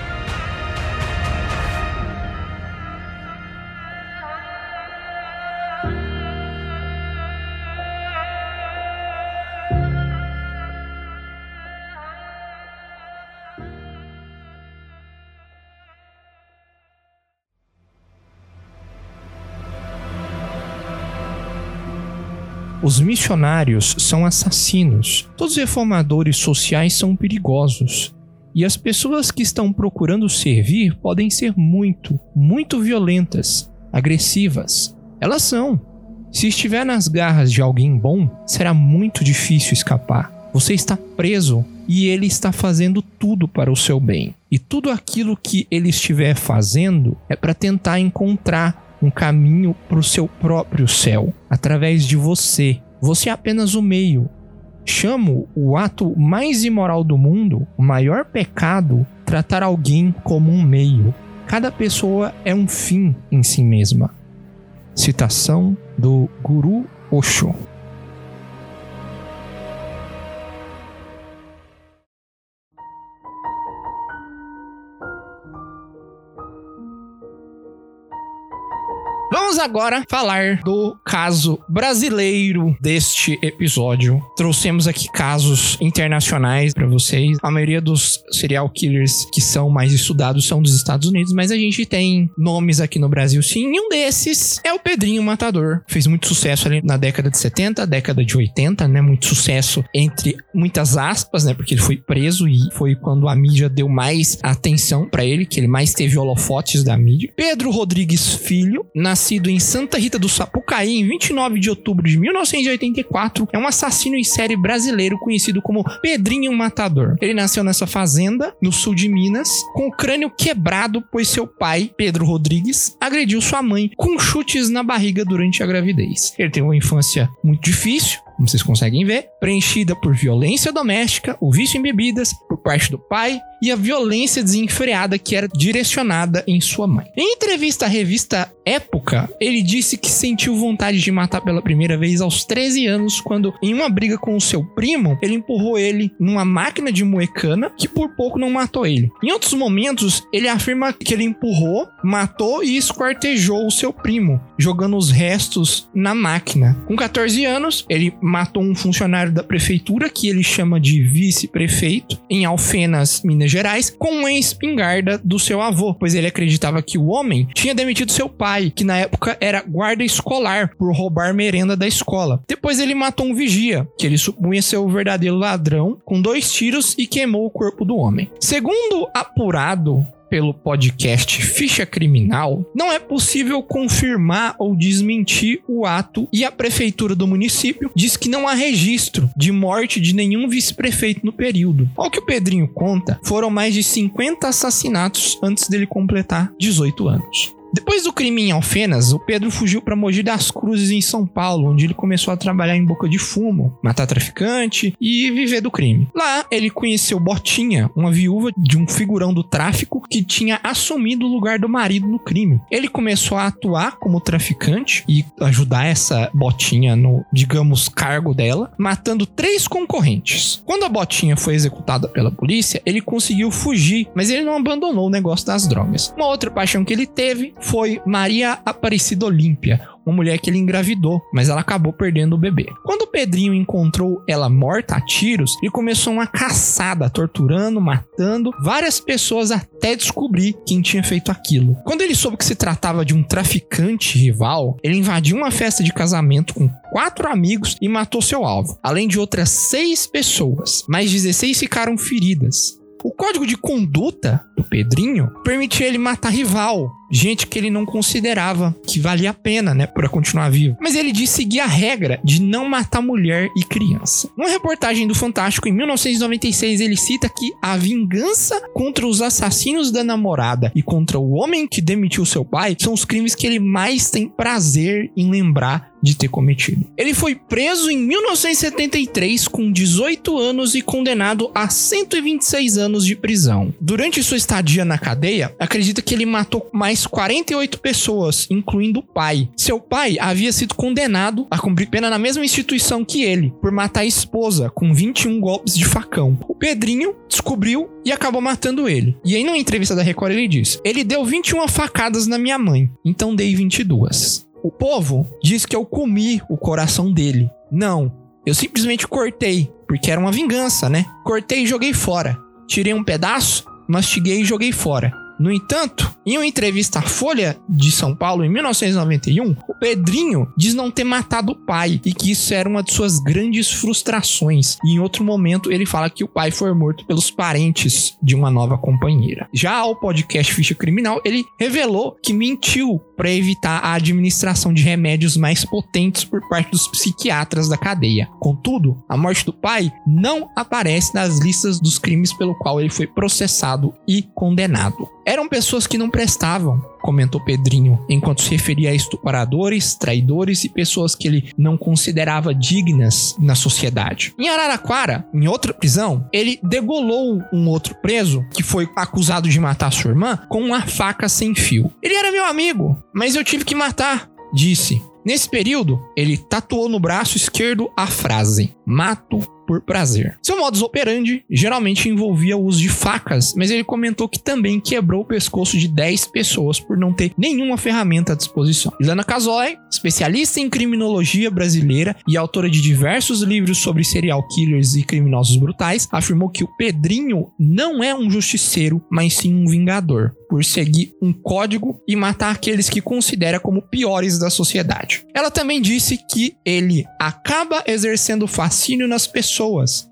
Os missionários são assassinos. Todos os reformadores sociais são perigosos. E as pessoas que estão procurando servir podem ser muito, muito violentas, agressivas. Elas são. Se estiver nas garras de alguém bom, será muito difícil escapar. Você está preso e ele está fazendo tudo para o seu bem. E tudo aquilo que ele estiver fazendo é para tentar encontrar um caminho para o seu próprio céu, através de você. Você é apenas o meio. Chamo o ato mais imoral do mundo, o maior pecado, tratar alguém como um meio. Cada pessoa é um fim em si mesma. Citação do Guru Osho. Vamos agora falar do caso brasileiro deste episódio. Trouxemos aqui casos internacionais para vocês. A maioria dos serial killers que são mais estudados são dos Estados Unidos, mas a gente tem nomes aqui no Brasil sim. E um desses é o Pedrinho Matador. Fez muito sucesso ali na década de 70, década de 80, né? Muito sucesso entre muitas aspas, né? Porque ele foi preso e foi quando a mídia deu mais atenção para ele, que ele mais teve holofotes da mídia. Pedro Rodrigues Filho, nasceu em Santa Rita do Sapucaí em 29 de outubro de 1984, é um assassino em série brasileiro conhecido como Pedrinho Matador. Ele nasceu nessa fazenda, no sul de Minas, com o crânio quebrado, pois seu pai, Pedro Rodrigues, agrediu sua mãe com chutes na barriga durante a gravidez. Ele teve uma infância muito difícil, como vocês conseguem ver, preenchida por violência doméstica, o vício em bebidas por parte do pai e a violência desenfreada que era direcionada em sua mãe. Em entrevista à revista Época, ele disse que sentiu vontade de matar pela primeira vez aos 13 anos, quando, em uma briga com o seu primo, ele empurrou ele numa máquina de moecana que por pouco não matou ele. Em outros momentos, ele afirma que ele empurrou, matou e esquartejou o seu primo, jogando os restos na máquina. Com 14 anos, ele matou um funcionário da prefeitura que ele chama de vice-prefeito em Alfenas, Minas Gerais, com uma espingarda do seu avô, pois ele acreditava que o homem tinha demitido seu pai, que na época era guarda escolar, por roubar merenda da escola. Depois ele matou um vigia, que ele supunha ser o verdadeiro ladrão, com dois tiros e queimou o corpo do homem. Segundo apurado pelo podcast Ficha Criminal, não é possível confirmar ou desmentir o ato e a prefeitura do município diz que não há registro de morte de nenhum vice-prefeito no período. Ao que o Pedrinho conta, foram mais de 50 assassinatos antes dele completar 18 anos. Depois do crime em Alfenas, o Pedro fugiu para Mogi das Cruzes, em São Paulo, onde ele começou a trabalhar em boca de fumo, matar traficante e viver do crime. Lá, ele conheceu Botinha, uma viúva de um figurão do tráfico que tinha assumido o lugar do marido no crime. Ele começou a atuar como traficante e ajudar essa Botinha no, digamos, cargo dela, matando três concorrentes. Quando a Botinha foi executada pela polícia, ele conseguiu fugir, mas ele não abandonou o negócio das drogas. Uma outra paixão que ele teve foi Maria Aparecida Olímpia, uma mulher que ele engravidou, mas ela acabou perdendo o bebê. Quando Pedrinho encontrou ela morta a tiros, ele começou uma caçada, torturando, matando várias pessoas até descobrir quem tinha feito aquilo. Quando ele soube que se tratava de um traficante rival, ele invadiu uma festa de casamento com quatro amigos e matou seu alvo, além de outras seis pessoas. Mais 16 ficaram feridas. O código de conduta do Pedrinho permitia ele matar rival, gente que ele não considerava que valia a pena, né, para continuar vivo. Mas ele disse seguir a regra de não matar mulher e criança. Numa reportagem do Fantástico em 1996, ele cita que a vingança contra os assassinos da namorada e contra o homem que demitiu seu pai são os crimes que ele mais tem prazer em lembrar de ter cometido. Ele foi preso em 1973 com 18 anos e condenado a 126 anos de prisão. Durante sua estadia na cadeia, acredita que ele matou mais 48 pessoas, incluindo o pai. Seu pai havia sido condenado a cumprir pena na mesma instituição que ele, por matar a esposa com 21 golpes de facão. O Pedrinho descobriu e acabou matando ele. E aí, numa entrevista da Record, ele diz: Ele deu 21 facadas na minha mãe, então dei 22. O povo diz que eu comi o coração dele. Não, eu simplesmente cortei, porque era uma vingança, né? Cortei e joguei fora. Tirei um pedaço, mastiguei e joguei fora. No entanto, em uma entrevista à Folha de São Paulo em 1991, o Pedrinho diz não ter matado o pai e que isso era uma de suas grandes frustrações. E em outro momento ele fala que o pai foi morto pelos parentes de uma nova companheira. Já ao podcast Ficha Criminal, ele revelou que mentiu para evitar a administração de remédios mais potentes por parte dos psiquiatras da cadeia. Contudo, a morte do pai não aparece nas listas dos crimes pelo qual ele foi processado e condenado. Eram pessoas que não prestavam, comentou Pedrinho, enquanto se referia a estupradores, traidores e pessoas que ele não considerava dignas na sociedade. Em Araraquara, em outra prisão, ele degolou um outro preso que foi acusado de matar sua irmã com uma faca sem fio. Ele era meu amigo, mas eu tive que matar, disse. Nesse período, ele tatuou no braço esquerdo a frase: Mato por prazer. Seu modus operandi geralmente envolvia o uso de facas, mas ele comentou que também quebrou o pescoço de 10 pessoas por não ter nenhuma ferramenta à disposição. Ilana Casoy, especialista em criminologia brasileira e autora de diversos livros sobre serial killers e criminosos brutais, afirmou que o Pedrinho não é um justiceiro, mas sim um vingador por seguir um código e matar aqueles que considera como piores da sociedade. Ela também disse que ele acaba exercendo fascínio nas pessoas.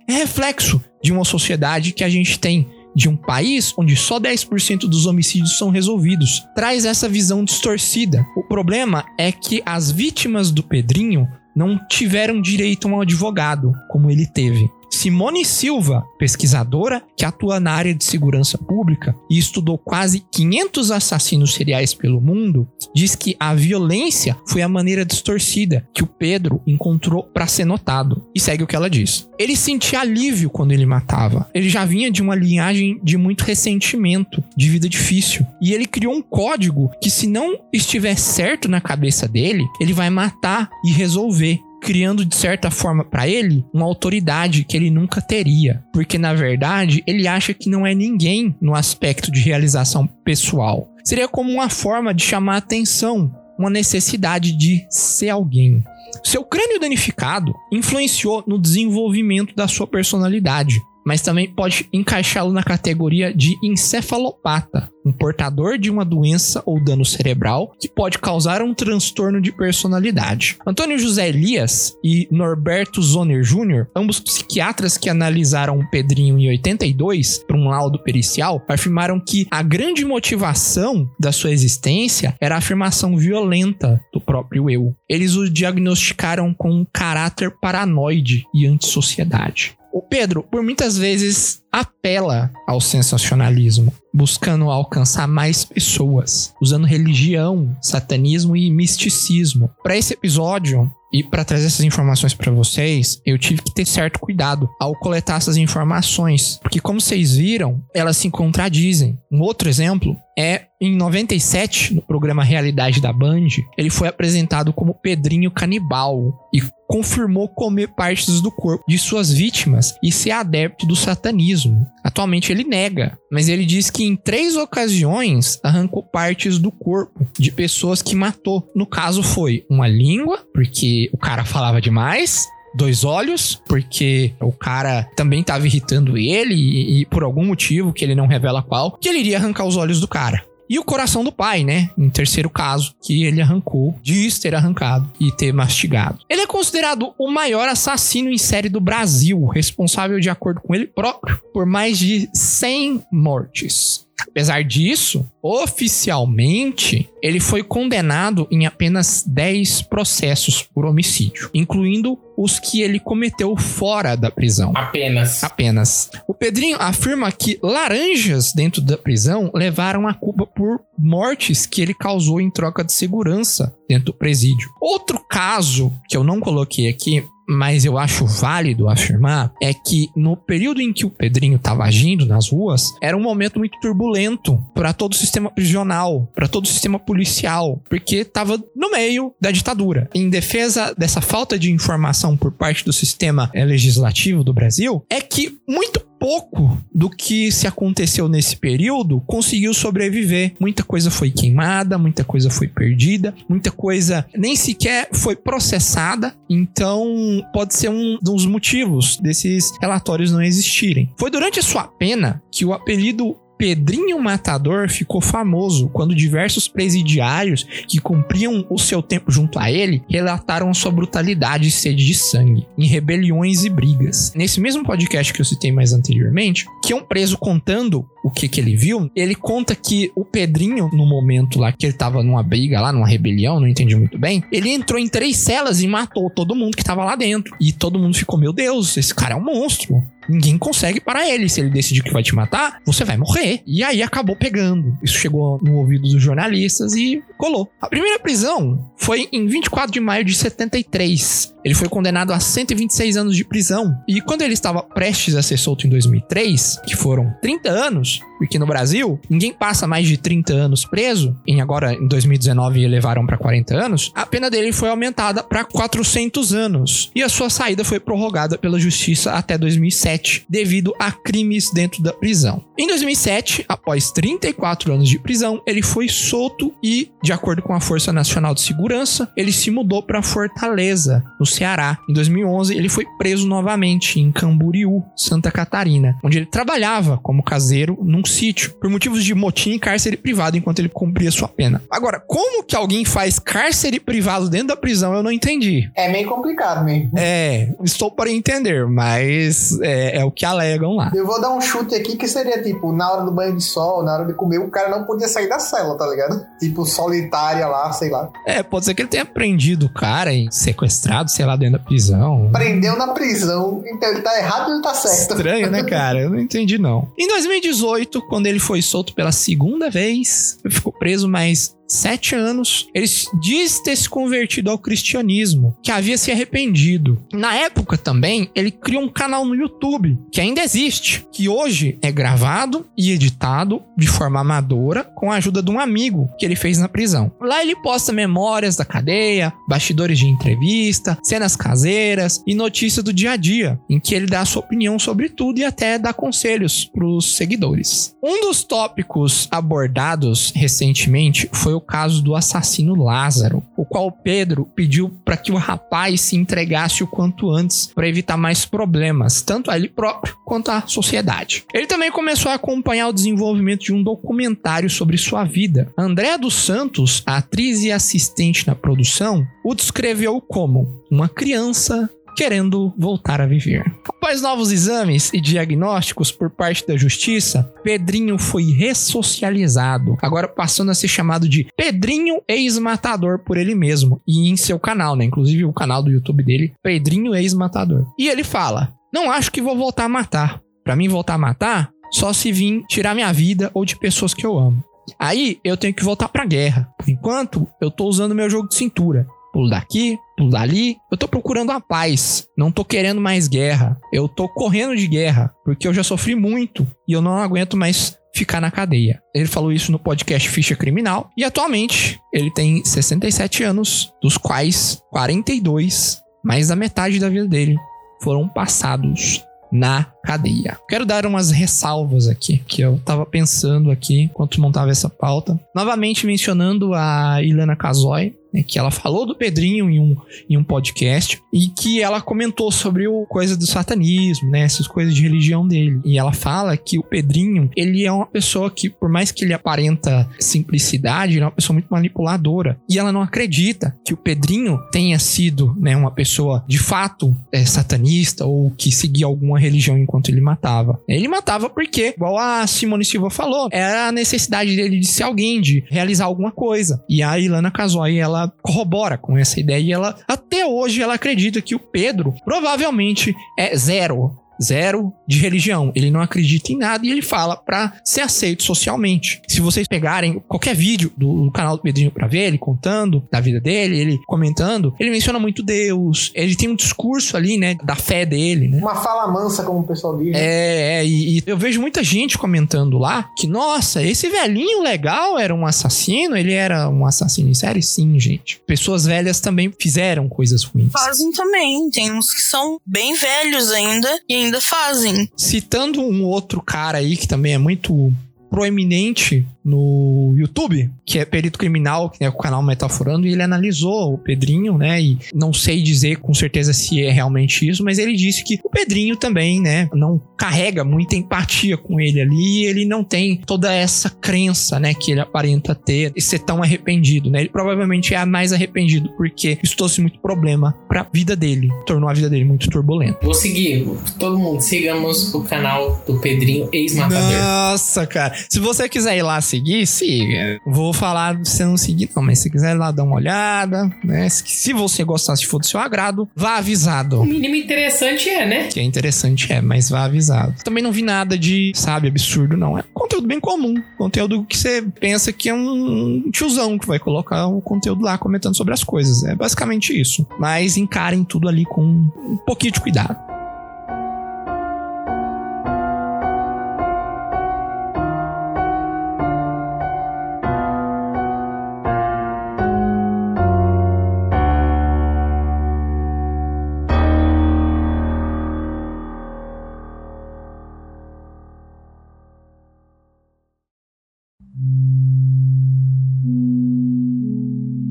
É reflexo de uma sociedade que a gente tem de um país onde só 10% dos homicídios são resolvidos. Traz essa visão distorcida. O problema é que as vítimas do Pedrinho não tiveram direito a um advogado, como ele teve. Simone Silva, pesquisadora que atua na área de segurança pública e estudou quase 500 assassinos seriais pelo mundo, diz que a violência foi a maneira distorcida que o Pedro encontrou para ser notado. E segue o que ela diz. Ele sentia alívio quando ele matava. Ele já vinha de uma linhagem de muito ressentimento, de vida difícil. E ele criou um código que, se não estiver certo na cabeça dele, ele vai matar e resolver criando de certa forma para ele uma autoridade que ele nunca teria, porque na verdade ele acha que não é ninguém no aspecto de realização pessoal. Seria como uma forma de chamar atenção, uma necessidade de ser alguém. Seu crânio danificado influenciou no desenvolvimento da sua personalidade, mas também pode encaixá-lo na categoria de encefalopata, um portador de uma doença ou dano cerebral que pode causar um transtorno de personalidade. Antônio José Elias e Norberto Zoner Jr., ambos psiquiatras que analisaram o Pedrinho em 82 para um laudo pericial, afirmaram que a grande motivação da sua existência era a afirmação violenta do próprio eu. Eles o diagnosticaram com um caráter paranoide e antissociedade. O Pedro, por muitas vezes, apela ao sensacionalismo, buscando alcançar mais pessoas, usando religião, satanismo e misticismo. Para esse episódio, e para trazer essas informações para vocês, eu tive que ter certo cuidado ao coletar essas informações, porque como vocês viram, elas se contradizem. Um outro exemplo é em 97, no programa Realidade da Band, ele foi apresentado como Pedrinho Canibal e confirmou comer partes do corpo de suas vítimas e ser adepto do satanismo. Atualmente ele nega, mas ele diz que em três ocasiões arrancou partes do corpo de pessoas que matou. No caso foi uma língua, porque o cara falava demais, dois olhos, porque o cara também estava irritando ele e, e, por algum motivo que ele não revela qual, que ele iria arrancar os olhos do cara. E o coração do pai, né? Em terceiro caso, que ele arrancou, diz ter arrancado e ter mastigado. Ele é considerado o maior assassino em série do Brasil, responsável, de acordo com ele próprio, por mais de 100 mortes. Apesar disso, oficialmente, ele foi condenado em apenas 10 processos por homicídio, incluindo os que ele cometeu fora da prisão. Apenas. Apenas. O Pedrinho afirma que laranjas dentro da prisão levaram a culpa por mortes que ele causou em troca de segurança dentro do presídio. Outro caso que eu não coloquei aqui mas eu acho válido afirmar é que no período em que o Pedrinho estava agindo nas ruas, era um momento muito turbulento para todo o sistema prisional, para todo o sistema policial, porque estava no meio da ditadura. Em defesa dessa falta de informação por parte do sistema eh, legislativo do Brasil, é que muito pouco do que se aconteceu nesse período conseguiu sobreviver. Muita coisa foi queimada, muita coisa foi perdida, muita coisa nem sequer foi processada. Então, pode ser um dos motivos desses relatórios não existirem. Foi durante a sua pena que o apelido Pedrinho Matador ficou famoso quando diversos presidiários que cumpriam o seu tempo junto a ele relataram sua brutalidade e sede de sangue em rebeliões e brigas. Nesse mesmo podcast que eu citei mais anteriormente, que é um preso contando o que, que ele viu, ele conta que o Pedrinho, no momento lá que ele tava numa briga lá, numa rebelião, não entendi muito bem, ele entrou em três celas e matou todo mundo que tava lá dentro. E todo mundo ficou, meu Deus, esse cara é um monstro. Ninguém consegue parar ele. Se ele decidir que vai te matar, você vai morrer. E aí acabou pegando. Isso chegou no ouvido dos jornalistas e colou. A primeira prisão foi em 24 de maio de 73. Ele foi condenado a 126 anos de prisão. E quando ele estava prestes a ser solto em 2003, que foram 30 anos, much. Porque no Brasil ninguém passa mais de 30 anos preso, e agora em 2019 elevaram para 40 anos, a pena dele foi aumentada para 400 anos. E a sua saída foi prorrogada pela justiça até 2007, devido a crimes dentro da prisão. Em 2007, após 34 anos de prisão, ele foi solto e, de acordo com a Força Nacional de Segurança, ele se mudou para Fortaleza, no Ceará. Em 2011, ele foi preso novamente em Camboriú, Santa Catarina, onde ele trabalhava como caseiro num sítio, por motivos de motim e cárcere privado enquanto ele cumpria sua pena. Agora, como que alguém faz cárcere privado dentro da prisão, eu não entendi. É meio complicado mesmo. É, estou para entender, mas é, é o que alegam lá. Eu vou dar um chute aqui que seria tipo, na hora do banho de sol, na hora de comer, o cara não podia sair da cela, tá ligado? Tipo, solitária lá, sei lá. É, pode ser que ele tenha prendido o cara e sequestrado, sei lá, dentro da prisão. Prendeu na prisão, então ele tá errado ou ele tá certo? Estranho, né, cara? Eu não entendi, não. Em 2018, quando ele foi solto pela segunda vez, ficou preso mais sete anos, ele diz ter se convertido ao cristianismo, que havia se arrependido. Na época também, ele criou um canal no YouTube, que ainda existe, que hoje é gravado e editado de forma amadora com a ajuda de um amigo que ele fez na prisão. Lá ele posta memórias da cadeia, bastidores de entrevista, cenas caseiras e notícias do dia a dia, em que ele dá a sua opinião sobre tudo e até dá conselhos para os seguidores. Um dos tópicos abordados recentemente foi o caso do assassino Lázaro, o qual Pedro pediu para que o rapaz se entregasse o quanto antes para evitar mais problemas, tanto a ele próprio quanto à sociedade. Ele também começou a acompanhar o desenvolvimento de um documentário sobre sua vida. Andréa dos Santos, atriz e assistente na produção, o descreveu como uma criança querendo voltar a viver. Após novos exames e diagnósticos por parte da justiça, Pedrinho foi ressocializado, agora passando a ser chamado de Pedrinho Ex-Matador por ele mesmo e em seu canal, né? Inclusive o canal do YouTube dele, Pedrinho Ex-Matador. E ele fala: Não acho que vou voltar a matar. Pra mim, voltar a matar só se vir tirar minha vida ou de pessoas que eu amo. Aí eu tenho que voltar pra guerra. Por enquanto, eu tô usando meu jogo de cintura. Pulo daqui, pulo dali. Eu tô procurando a paz. Não tô querendo mais guerra. Eu tô correndo de guerra. Porque eu já sofri muito. E eu não aguento mais ficar na cadeia. Ele falou isso no podcast Ficha Criminal. E atualmente ele tem 67 anos, dos quais 42, mais da metade da vida dele, foram passados na cadeia. Quero dar umas ressalvas aqui, que eu tava pensando aqui enquanto montava essa pauta. Novamente mencionando a Ilana Kazoy, né, que ela falou do Pedrinho em um, em um podcast e que ela comentou sobre o coisa do satanismo, né, essas coisas de religião dele. E ela fala que o Pedrinho, ele é uma pessoa que, por mais que ele aparenta simplicidade, ele é uma pessoa muito manipuladora. E ela não acredita que o Pedrinho tenha sido, né, uma pessoa de fato é, satanista ou que seguia alguma religião enquanto ele matava. Ele matava porque, igual a Simone Silva falou, era a necessidade dele de ser alguém, de realizar alguma coisa. E a Ilana Casoy, ela corrobora com essa ideia e ela até hoje ela acredita que o Pedro provavelmente é zero zero de religião. Ele não acredita em nada e ele fala para ser aceito socialmente. Se vocês pegarem qualquer vídeo do, canal do Pedrinho para ver ele contando da vida dele, ele comentando, ele menciona muito Deus. Ele tem um discurso ali, né, da fé dele, né? Uma fala mansa, como o pessoal diz. Né? É, é e, e, eu vejo muita gente comentando lá que, nossa, esse velhinho legal era um assassino, ele era um assassino em série? Sim, gente. Pessoas velhas também fizeram coisas ruins. Fazem também. Tem uns que são bem velhos ainda e ainda fazem. Citando um outro cara aí que também é muito proeminente no YouTube, que é Perito Criminal, que é o canal Metaforando, e ele analisou o Pedrinho, né? E não sei dizer com certeza se é realmente isso, mas ele disse que o Pedrinho também, né? Não carrega muita empatia com ele ali, e ele não tem toda essa crença, né? Que ele aparenta ter e ser tão arrependido, né? Ele provavelmente é mais arrependido porque isso trouxe muito problema pra vida dele, tornou a vida dele muito turbulenta. Vou seguir, todo mundo, sigamos o canal do Pedrinho Ex-Matador. Nossa, cara. Se você quiser ir lá seguir, siga. Vou falar de você não seguir, não, mas se quiser lá dar uma olhada, né? Se você gostar, se for do seu agrado, vá avisado. O mínimo interessante é, né? Que é interessante, é, mas vá avisado. Também não vi nada de, sabe, absurdo, não. É conteúdo bem comum. Conteúdo que você pensa que é um tiozão que vai colocar o conteúdo lá comentando sobre as coisas. É basicamente isso. Mas encarem tudo ali com um pouquinho de cuidado.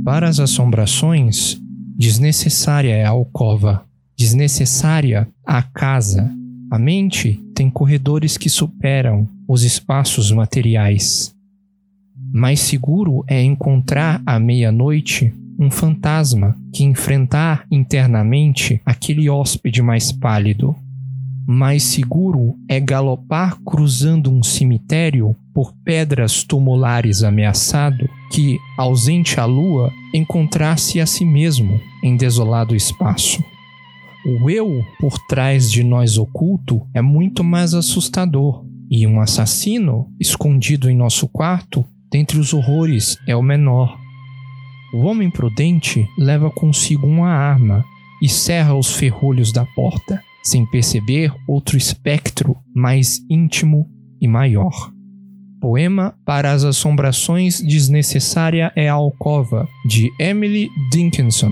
Para as assombrações, desnecessária é a alcova, desnecessária a casa. A mente tem corredores que superam os espaços materiais. Mais seguro é encontrar à meia-noite um fantasma que enfrentar internamente aquele hóspede mais pálido. Mais seguro é galopar cruzando um cemitério por pedras tumulares ameaçado que, ausente a lua, encontrasse a si mesmo em desolado espaço. O eu por trás de nós oculto é muito mais assustador, e um assassino escondido em nosso quarto, dentre os horrores, é o menor. O homem prudente leva consigo uma arma e cerra os ferrolhos da porta, sem perceber outro espectro mais íntimo e maior. Poema para as Assombrações Desnecessária é a Alcova, de Emily Dickinson.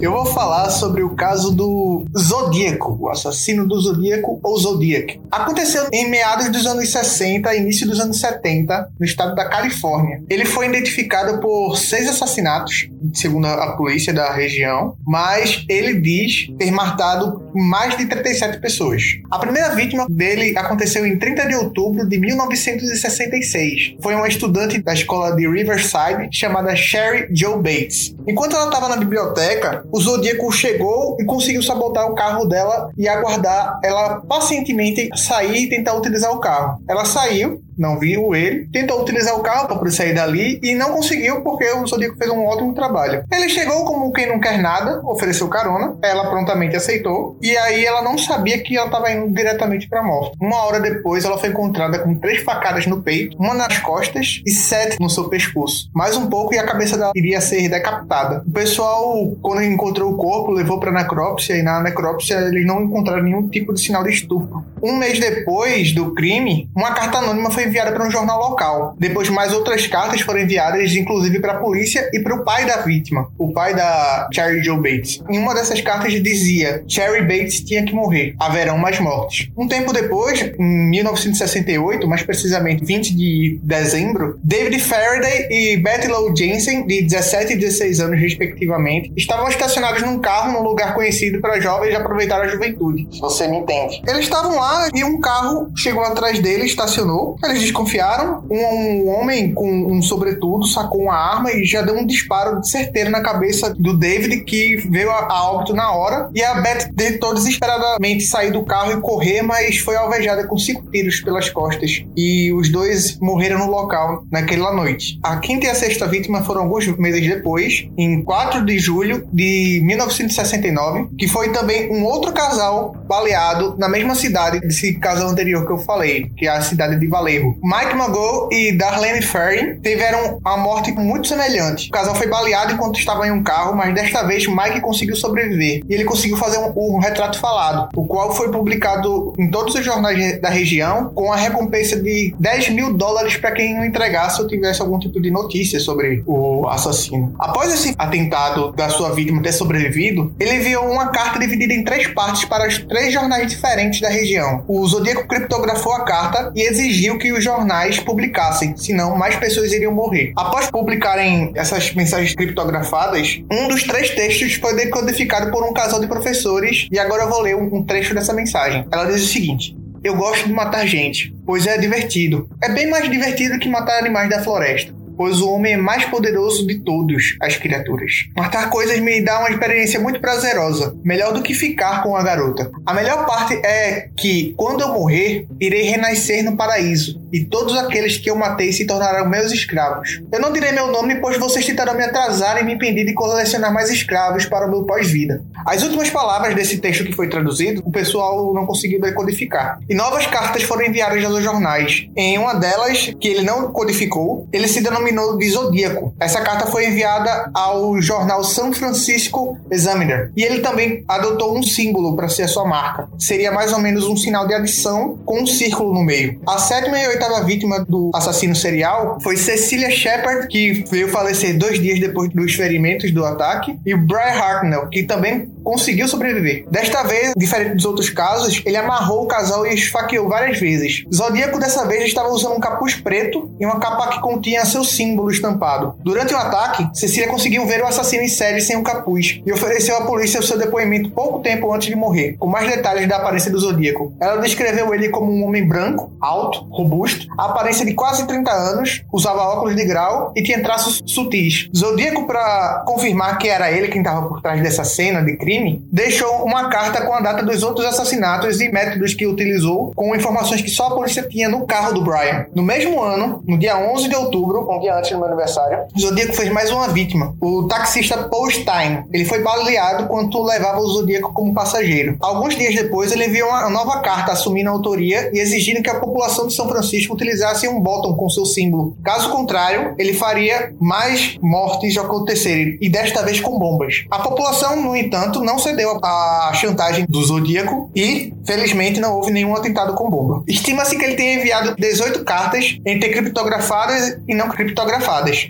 Eu vou falar sobre o caso do Zodíaco, o assassino do Zodíaco ou Zodiac. Aconteceu em meados dos anos 60, início dos anos 70, no estado da Califórnia. Ele foi identificado por seis assassinatos segundo a polícia da região, mas ele diz ter matado mais de 37 pessoas. A primeira vítima dele aconteceu em 30 de outubro de 1966. Foi uma estudante da escola de Riverside chamada Sherry Joe Bates. Enquanto ela estava na biblioteca, o Zodíaco chegou e conseguiu sabotar o carro dela e aguardar ela pacientemente sair e tentar utilizar o carro. Ela saiu, não viu ele, tentou utilizar o carro para poder sair dali e não conseguiu porque o Zodíaco fez um ótimo trabalho. Ele chegou como quem não quer nada, ofereceu carona, ela prontamente aceitou e aí ela não sabia que ela estava indo diretamente para a morte. Uma hora depois, ela foi encontrada com três facadas no peito, uma nas costas e sete no seu pescoço. Mais um pouco e a cabeça dela iria ser decapitada. O pessoal, quando encontrou o corpo, levou para necrópsia e na necrópsia eles não encontraram nenhum tipo de sinal de estupro. Um mês depois do crime, uma carta anônima foi enviada para um jornal local. Depois, mais outras cartas foram enviadas, inclusive para a polícia e para o pai da vítima, o pai da Cherry Joe Bates. Em uma dessas cartas dizia: Cherry Bates tinha que morrer, haverão mais mortes. Um tempo depois, em 1968, mais precisamente 20 de dezembro, David Faraday e Betty Lou Jensen, de 17 e 16 anos respectivamente, estavam estacionados num carro num lugar conhecido para jovens aproveitar a juventude. Você me entende. Eles estavam lá e um carro chegou atrás dele, estacionou. Eles desconfiaram. Um, um homem com um sobretudo sacou uma arma e já deu um disparo certeiro na cabeça do David, que veio a, a óbito na hora. E a Beth tentou desesperadamente sair do carro e correr, mas foi alvejada com cinco tiros pelas costas. E os dois morreram no local naquela noite. A quinta e a sexta vítima foram alguns meses depois, em 4 de julho de 1969, que foi também um outro casal baleado na mesma cidade desse casal anterior que eu falei, que é a cidade de Valerro. Mike Mago e Darlene Ferry tiveram a morte muito semelhante. O casal foi baleado enquanto estava em um carro, mas desta vez Mike conseguiu sobreviver. E ele conseguiu fazer um, um retrato falado, o qual foi publicado em todos os jornais da região, com a recompensa de 10 mil dólares para quem o entregasse ou tivesse algum tipo de notícia sobre o assassino. Após esse atentado da sua vítima ter sobrevivido, ele enviou uma carta dividida em três partes para os três jornais diferentes da região. O Zodíaco criptografou a carta e exigiu que os jornais publicassem, senão mais pessoas iriam morrer. Após publicarem essas mensagens criptografadas, um dos três textos foi decodificado por um casal de professores e agora eu vou ler um trecho dessa mensagem. Ela diz o seguinte: eu gosto de matar gente, pois é divertido. É bem mais divertido que matar animais da floresta pois o homem é mais poderoso de todos as criaturas. Matar coisas me dá uma experiência muito prazerosa, melhor do que ficar com a garota. A melhor parte é que, quando eu morrer, irei renascer no paraíso, e todos aqueles que eu matei se tornarão meus escravos. Eu não direi meu nome, pois vocês tentarão me atrasar e me impedir de colecionar mais escravos para o meu pós-vida. As últimas palavras desse texto que foi traduzido, o pessoal não conseguiu decodificar. E novas cartas foram enviadas aos jornais. Em uma delas, que ele não codificou, ele se denominou denominou de Zodíaco. Essa carta foi enviada ao jornal San Francisco Examiner e ele também adotou um símbolo para ser a sua marca. Seria mais ou menos um sinal de adição com um círculo no meio. A sétima e oitava vítima do assassino serial foi Cecilia Shepard, que veio falecer dois dias depois dos ferimentos do ataque, e Brian Hartnell, que também conseguiu sobreviver. Desta vez, diferente dos outros casos, ele amarrou o casal e esfaqueou várias vezes. Zodíaco dessa vez estava usando um capuz preto e uma capa que continha seu símbolo estampado. Durante o ataque, Cecília conseguiu ver o assassino em série sem o um capuz e ofereceu à polícia o seu depoimento pouco tempo antes de morrer, com mais detalhes da aparência do Zodíaco. Ela descreveu ele como um homem branco, alto, robusto, aparência de quase 30 anos, usava óculos de grau e tinha traços sutis. Zodíaco, para confirmar que era ele quem estava por trás dessa cena de crime, deixou uma carta com a data dos outros assassinatos e métodos que utilizou, com informações que só a polícia tinha no carro do Brian. No mesmo ano, no dia 11 de outubro, dia antes do meu aniversário, Zodíaco fez mais uma vítima, o taxista Paul Stein. Ele foi baleado quando levava o Zodíaco como passageiro. Alguns dias depois, ele enviou uma nova carta assumindo a autoria e exigindo que a população de São Francisco utilizasse um bottom com seu símbolo. Caso contrário, ele faria mais mortes acontecerem, e desta vez com bombas. A população, no entanto, não cedeu à chantagem do Zodíaco e, felizmente, não houve nenhum atentado com bomba. Estima-se que ele tenha enviado 18 cartas entre criptografadas e não criptografadas.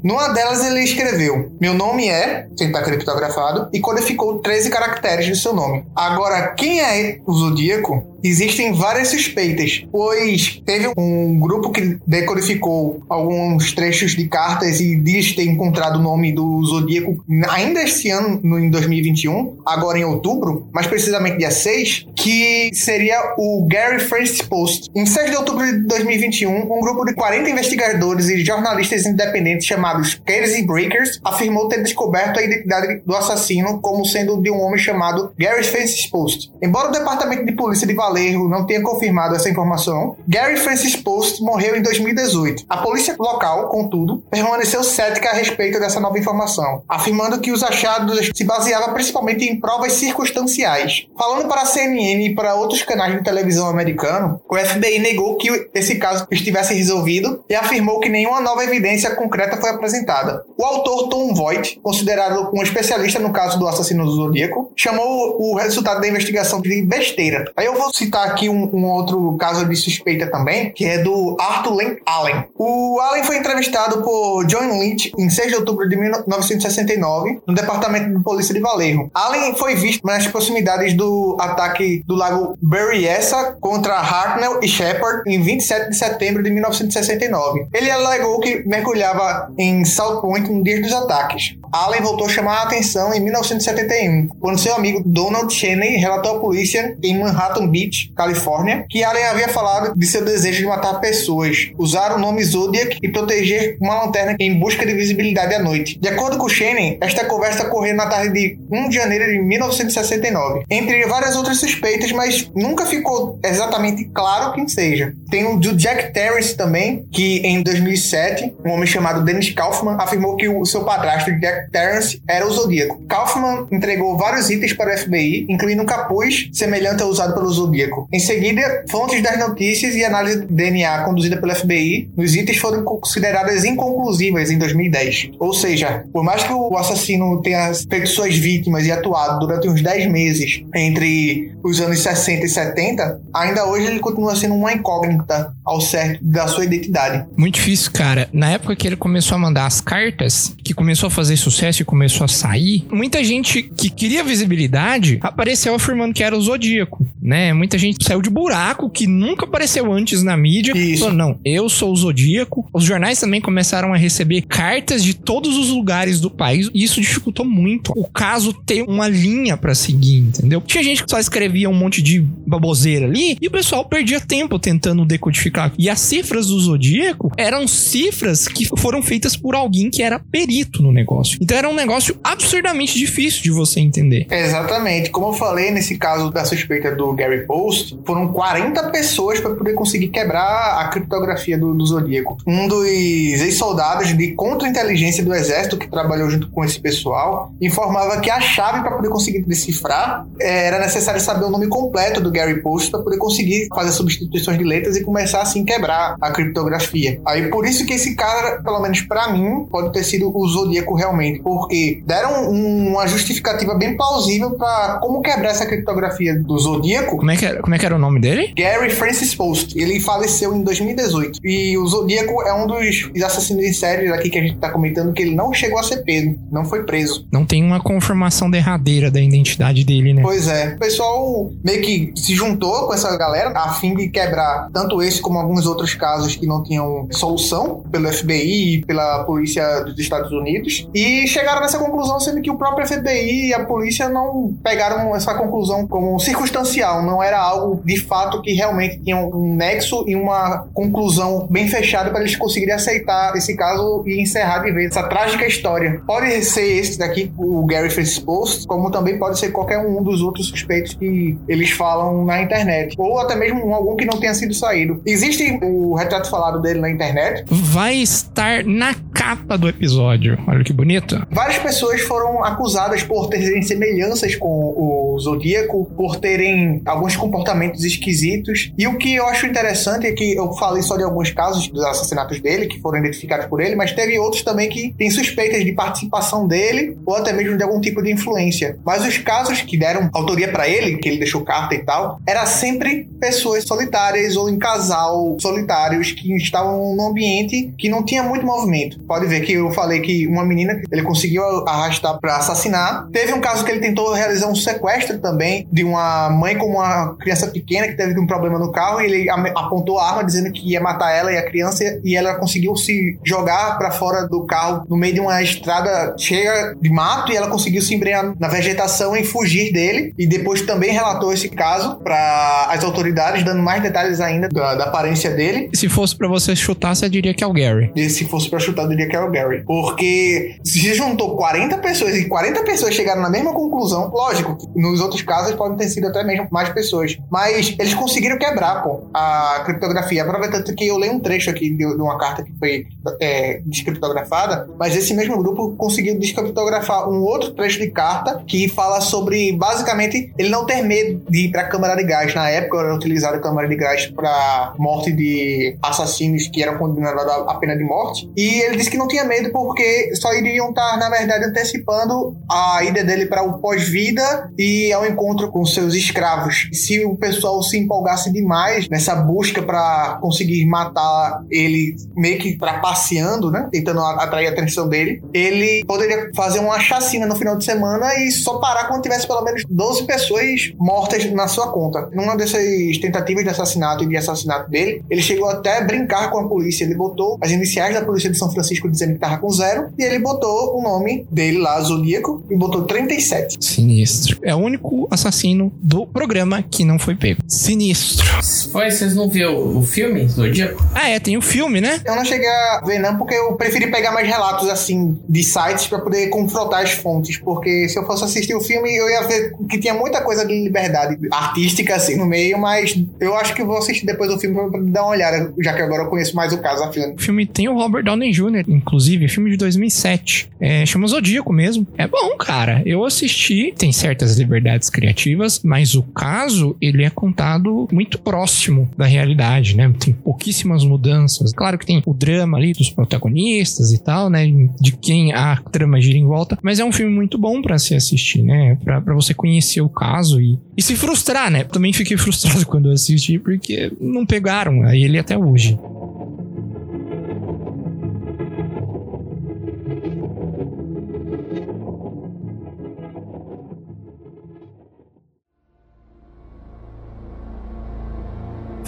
Numa delas, ele escreveu: Meu nome é, sem estar criptografado, e codificou 13 caracteres do seu nome. Agora, quem é o Zodíaco? Existem várias suspeitas, pois teve um grupo que decodificou alguns trechos de cartas e diz ter encontrado o nome do Zodíaco ainda este ano, no, em 2021, agora em outubro, mais precisamente dia 6, que seria o Gary Francis Post. Em 6 de outubro de 2021, um grupo de 40 investigadores e jornalistas independentes chamados Casey Breakers afirmou ter descoberto a identidade do assassino como sendo de um homem chamado Gary Francis Post. Embora o departamento de polícia de Valerro não tenha confirmado essa informação, Gary Francis Post morreu em 2018. A polícia local, contudo, permaneceu cética a respeito dessa nova informação, afirmando que os achados se baseavam principalmente em provas circunstanciais. Falando para a CNN e para outros canais de televisão americano, o FBI negou que esse caso estivesse resolvido e afirmou que nenhuma nova evidência concreta foi apresentada. O autor Tom Voigt, considerado um especialista no caso do assassino do Zodíaco, chamou o resultado da investigação de besteira. Aí eu vou citar aqui um, um outro caso de suspeita também, que é do Arthur Len Allen. O Allen foi entrevistado por John Lynch em 6 de outubro de 1969 no departamento de polícia de Valerro. Allen foi visto nas proximidades do ataque do lago Berryessa contra Hartnell e Shepard em 27 de setembro de 1969. Ele alegou que mergulhava em South Point no dia dos ataques. Allen voltou a chamar a atenção em 1971, quando seu amigo Donald Cheney relatou à polícia em Manhattan Beach, Califórnia, que Allen havia falado de seu desejo de matar pessoas, usar o nome Zodiac e proteger uma lanterna em busca de visibilidade à noite. De acordo com Cheney, esta conversa ocorreu na tarde de 1 de janeiro de 1969, entre várias outras suspeitas, mas nunca ficou exatamente claro quem seja. Tem o do Jack Terrence também, que em 2007, um homem chamado Dennis Kaufman afirmou que o seu padrasto Jack Terrence era o Zodíaco. Kaufman entregou vários itens para o FBI, incluindo um capuz semelhante ao usado pelo Zodíaco. Em seguida, fontes das notícias e análise de DNA conduzida pelo FBI nos itens foram consideradas inconclusivas em 2010. Ou seja, por mais que o assassino tenha feito suas vítimas e atuado durante uns 10 meses entre os anos 60 e 70, ainda hoje ele continua sendo uma incógnita ao certo da sua identidade. Muito difícil, cara. Na época que ele começou a mandar as cartas, que começou a fazer sucesso e começou a sair, muita gente que queria visibilidade apareceu afirmando que era o Zodíaco, né? Muita gente saiu de buraco que nunca apareceu antes na mídia. Isso. Falou, não, eu sou o Zodíaco. Os jornais também começaram a receber cartas de todos os lugares do país e isso dificultou muito o caso ter uma linha pra seguir, entendeu? Tinha gente que só escrevia um monte de baboseira ali e o pessoal perdia tempo tentando decodificar. E as cifras do Zodíaco eram cifras que foram feitas por alguém que era perito no negócio. Então era um negócio absurdamente difícil de você entender. Exatamente. Como eu falei nesse caso da suspeita do Gary Post, foram 40 pessoas para poder conseguir quebrar a criptografia do, do Zodíaco. Um dos ex-soldados de contra-inteligência do exército que trabalhou junto com esse pessoal informava que a chave para poder conseguir decifrar eh, era necessário saber o nome completo do Gary Post para poder conseguir fazer substituições de letras e começar assim quebrar a criptografia. Aí por isso que esse cara, pelo menos para mim, pode ter sido o Zodíaco realmente, porque deram um- uma justificativa bem plausível para como quebrar essa criptografia do Zodíaco. Como é que era, como é que era o nome dele? Gary Francis Post. Ele faleceu em 2018. E o Zodíaco é um dos assassinos em série aqui que a gente tá comentando que ele não chegou a ser preso, não foi preso. Não tem uma confirmação derradeira da identidade dele, né? Pois é. O pessoal meio que se juntou com essa galera a fim de quebrar tanto esse como alguns outros casos que não tinham solução pelo FBI e pela polícia dos Estados Unidos. E chegaram nessa conclusão, sendo que o próprio FBI e a polícia não pegaram essa conclusão como circunstancial, não era algo de fato que realmente tinha um nexo e uma conclusão bem fechada para eles conseguirem aceitar esse caso e encerrar de vez essa trágica história. Pode ser esse daqui, o Gary Francis Post, como também pode ser qualquer um dos outros suspeitos que eles falam na internet, ou até mesmo algum que não tenha sido saído. Existe o retrato falado dele na internet, Vai estar na capa do episódio. Olha que bonito. Várias pessoas foram acusadas por terem semelhanças com o Zodíaco, por terem alguns comportamentos esquisitos. E o que eu acho interessante é que eu falei só de alguns casos dos assassinatos dele, que foram identificados por ele, mas teve outros também que têm suspeitas de participação dele ou até mesmo de algum tipo de influência. Mas os casos que deram autoria pra ele, que ele deixou carta e tal, era sempre pessoas solitárias ou em casal solitários que estavam num ambiente que não tinha muito movimento. Pode ver que eu falei que uma menina ele conseguiu arrastar pra assassinar. Teve um caso que ele tentou realizar um sequestro também de uma mãe com uma criança pequena que teve um problema no carro e ele apontou a arma dizendo que ia matar ela e a criança e ela conseguiu se jogar pra fora do carro no meio de uma estrada cheia de mato e ela conseguiu se embrenhar na vegetação e fugir dele e depois também relatou esse caso para as autoridades dando mais detalhes ainda da, da aparência dele Se fosse pra você chutar, você diria que é o Gary. e se fosse pra chutar, eu diria que era o Gary. Porque se juntou 40 pessoas e 40 pessoas chegaram na mesma conclusão, lógico, nos outros casos podem ter sido até mesmo mais pessoas. Mas eles conseguiram quebrar, pô, a criptografia. Aproveitando que eu leio um trecho aqui de, uma carta que foi é, descriptografada, mas esse mesmo grupo conseguiu descriptografar um outro trecho de carta que fala sobre, basicamente, ele não ter medo de ir pra câmara de gás. Na época era utilizada a câmara de gás pra morte de assassinos que eram condenados à pena de morte. E ele disse que não tinha medo porque só iriam estar, na verdade, antecipando a ida dele para o pós-vida e ao encontro com seus escravos. Se o pessoal se empolgasse demais nessa busca para conseguir matar ele, meio que trapaceando, né? Tentando atrair a atenção dele, ele poderia fazer uma chacina no final de semana e só parar quando tivesse pelo menos 12 pessoas mortas na sua conta. Numa dessas tentativas de assassinato e de assassinato dele, ele chegou até a brincar com a polícia. Ele botou as iniciais da polícia de São Francisco dizendo que tava com zero e ele botou o nome dele lá, Zodíaco, e botou 37. Sinistro. É o único assassino do programa que não foi pego. Sinistro. Foi, vocês não viram o filme, Zodíaco? Ah, é, tem o filme, né? Eu não cheguei a ver, não, porque eu preferi pegar mais relatos, assim, de sites pra poder confrontar as fontes. Porque se eu fosse assistir o filme, eu ia ver que tinha muita coisa de liberdade artística, assim, no meio. Mas eu acho que vou assistir depois o filme pra pra dar uma olhada, já que agora eu conheço mais o caso a filme. O filme tem o Robert Downey Jr., inclusive, filme de 2007. É, chama Zodíaco mesmo. É bom, cara. Eu assisti, tem certas liberdades criativas, mas o caso, ele é contado muito próximo da realidade, né? Tem pouquíssimas mudanças. Claro que tem o drama ali dos protagonistas e tal, né? De quem a trama gira em volta, mas é um filme muito bom pra se assistir, né? Pra você conhecer o caso e, e se frustrar, né? Também fiquei frustrado quando assisti, porque não pegaram ele até hoje.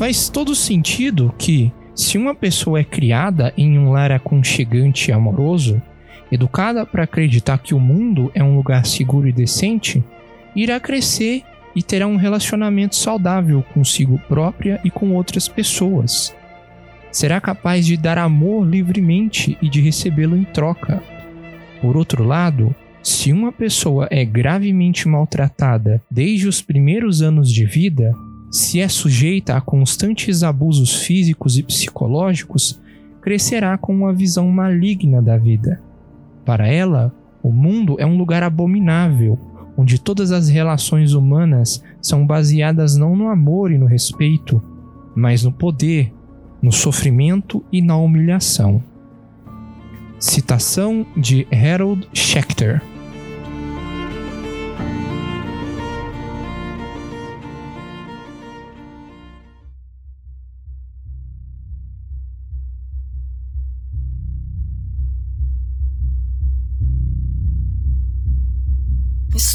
Faz todo sentido que, se uma pessoa é criada em um lar aconchegante e amoroso, educada para acreditar que o mundo é um lugar seguro e decente, irá crescer e terá um relacionamento saudável consigo própria e com outras pessoas. Será capaz de dar amor livremente e de recebê-lo em troca. Por outro lado, se uma pessoa é gravemente maltratada desde os primeiros anos de vida, se é sujeita a constantes abusos físicos e psicológicos, crescerá com uma visão maligna da vida. Para ela, o mundo é um lugar abominável, onde todas as relações humanas são baseadas não no amor e no respeito, mas no poder, no sofrimento e na humilhação. Citação de Harold Schechter.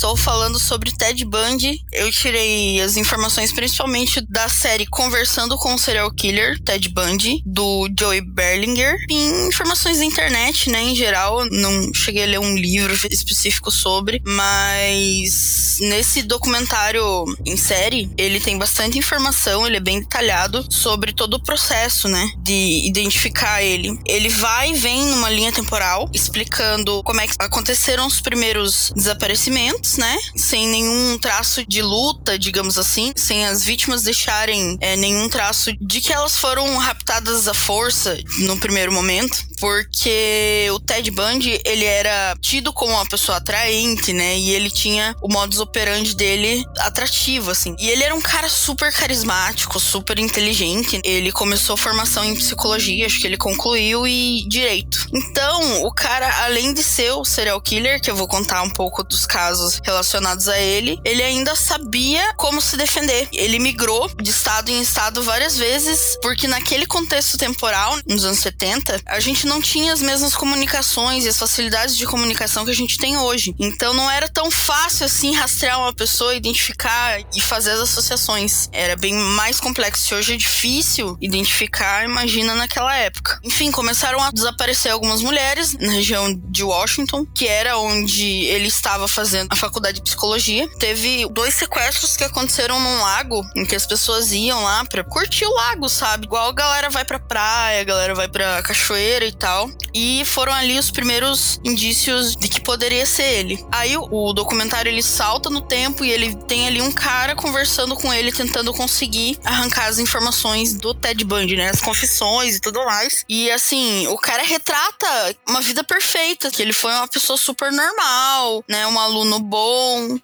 Estou falando sobre Ted Bundy. Eu tirei as informações principalmente da série Conversando com o Serial Killer, Ted Bundy, do Joey Berlinger. E informações da internet, né, em geral. Não cheguei a ler um livro específico sobre, mas nesse documentário em série, ele tem bastante informação, ele é bem detalhado sobre todo o processo, né, de identificar ele. Ele vai e vem numa linha temporal explicando como é que aconteceram os primeiros desaparecimentos né? Sem nenhum traço de luta, digamos assim, sem as vítimas deixarem é, nenhum traço de que elas foram raptadas à força no primeiro momento, porque o Ted Bundy ele era tido como uma pessoa atraente, né? E ele tinha o modus operandi dele atrativo, assim. E ele era um cara super carismático, super inteligente. Ele começou formação em psicologia, acho que ele concluiu e direito. Então, o cara, além de ser o serial killer, que eu vou contar um pouco dos casos relacionados a ele, ele ainda sabia como se defender. Ele migrou de estado em estado várias vezes, porque naquele contexto temporal, nos anos 70, a gente não tinha as mesmas comunicações e as facilidades de comunicação que a gente tem hoje. Então não era tão fácil assim rastrear uma pessoa, identificar e fazer as associações. Era bem mais complexo. Se hoje é difícil identificar, imagina naquela época. Enfim, começaram a desaparecer algumas mulheres na região de Washington, que era onde ele estava fazendo a faculdade de psicologia. Teve dois sequestros que aconteceram num lago, em que as pessoas iam lá pra curtir o lago, sabe? Igual a galera vai pra praia, a galera vai pra cachoeira e tal. E foram ali os primeiros indícios de que poderia ser ele. Aí o, documentário ele salta no tempo e ele tem ali um cara conversando com ele, tentando conseguir arrancar as informações do Ted Bundy, né? As confissões e tudo mais. E assim, o cara retrata uma vida perfeita, que ele foi uma pessoa super normal, né? Um aluno bom,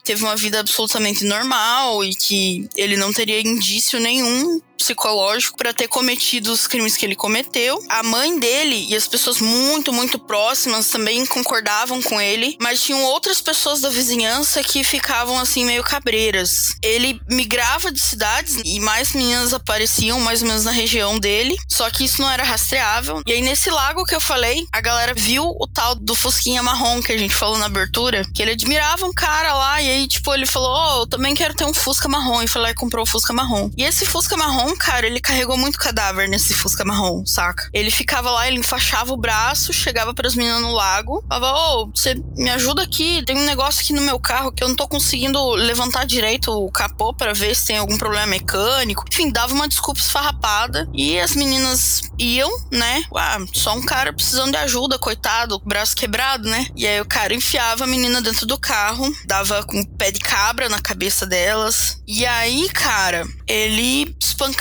teve uma vida absolutamente normal e que ele não teria indício nenhum psicológico para ter cometido os crimes que ele cometeu. A mãe dele e as pessoas muito, muito próximas também concordavam com ele, mas tinham outras pessoas da vizinhança que ficavam assim meio cabreiras. Ele migrava de cidades e mais meninas apareciam mais ou menos na região dele, só que isso não era rastreável. E aí nesse lago que eu falei, a galera viu o tal do Fusquinha marrom que a gente falou na abertura, que ele admirava um cara lá e aí tipo ele falou: "Oh, eu também quero ter um Fusca marrom" e lá e comprou o Fusca marrom. E esse Fusca marrom cara, ele carregou muito cadáver nesse Fusca marrom, saca? Ele ficava lá, ele enfaixava o braço, chegava para as meninas no lago, falava: Ô, oh, você me ajuda aqui, tem um negócio aqui no meu carro que eu não tô conseguindo levantar direito o capô para ver se tem algum problema mecânico. Enfim, dava uma desculpa esfarrapada e as meninas iam, né? Ah, só um cara precisando de ajuda, coitado, braço quebrado, né? E aí o cara enfiava a menina dentro do carro, dava com pé de cabra na cabeça delas. E aí, cara, ele espancava.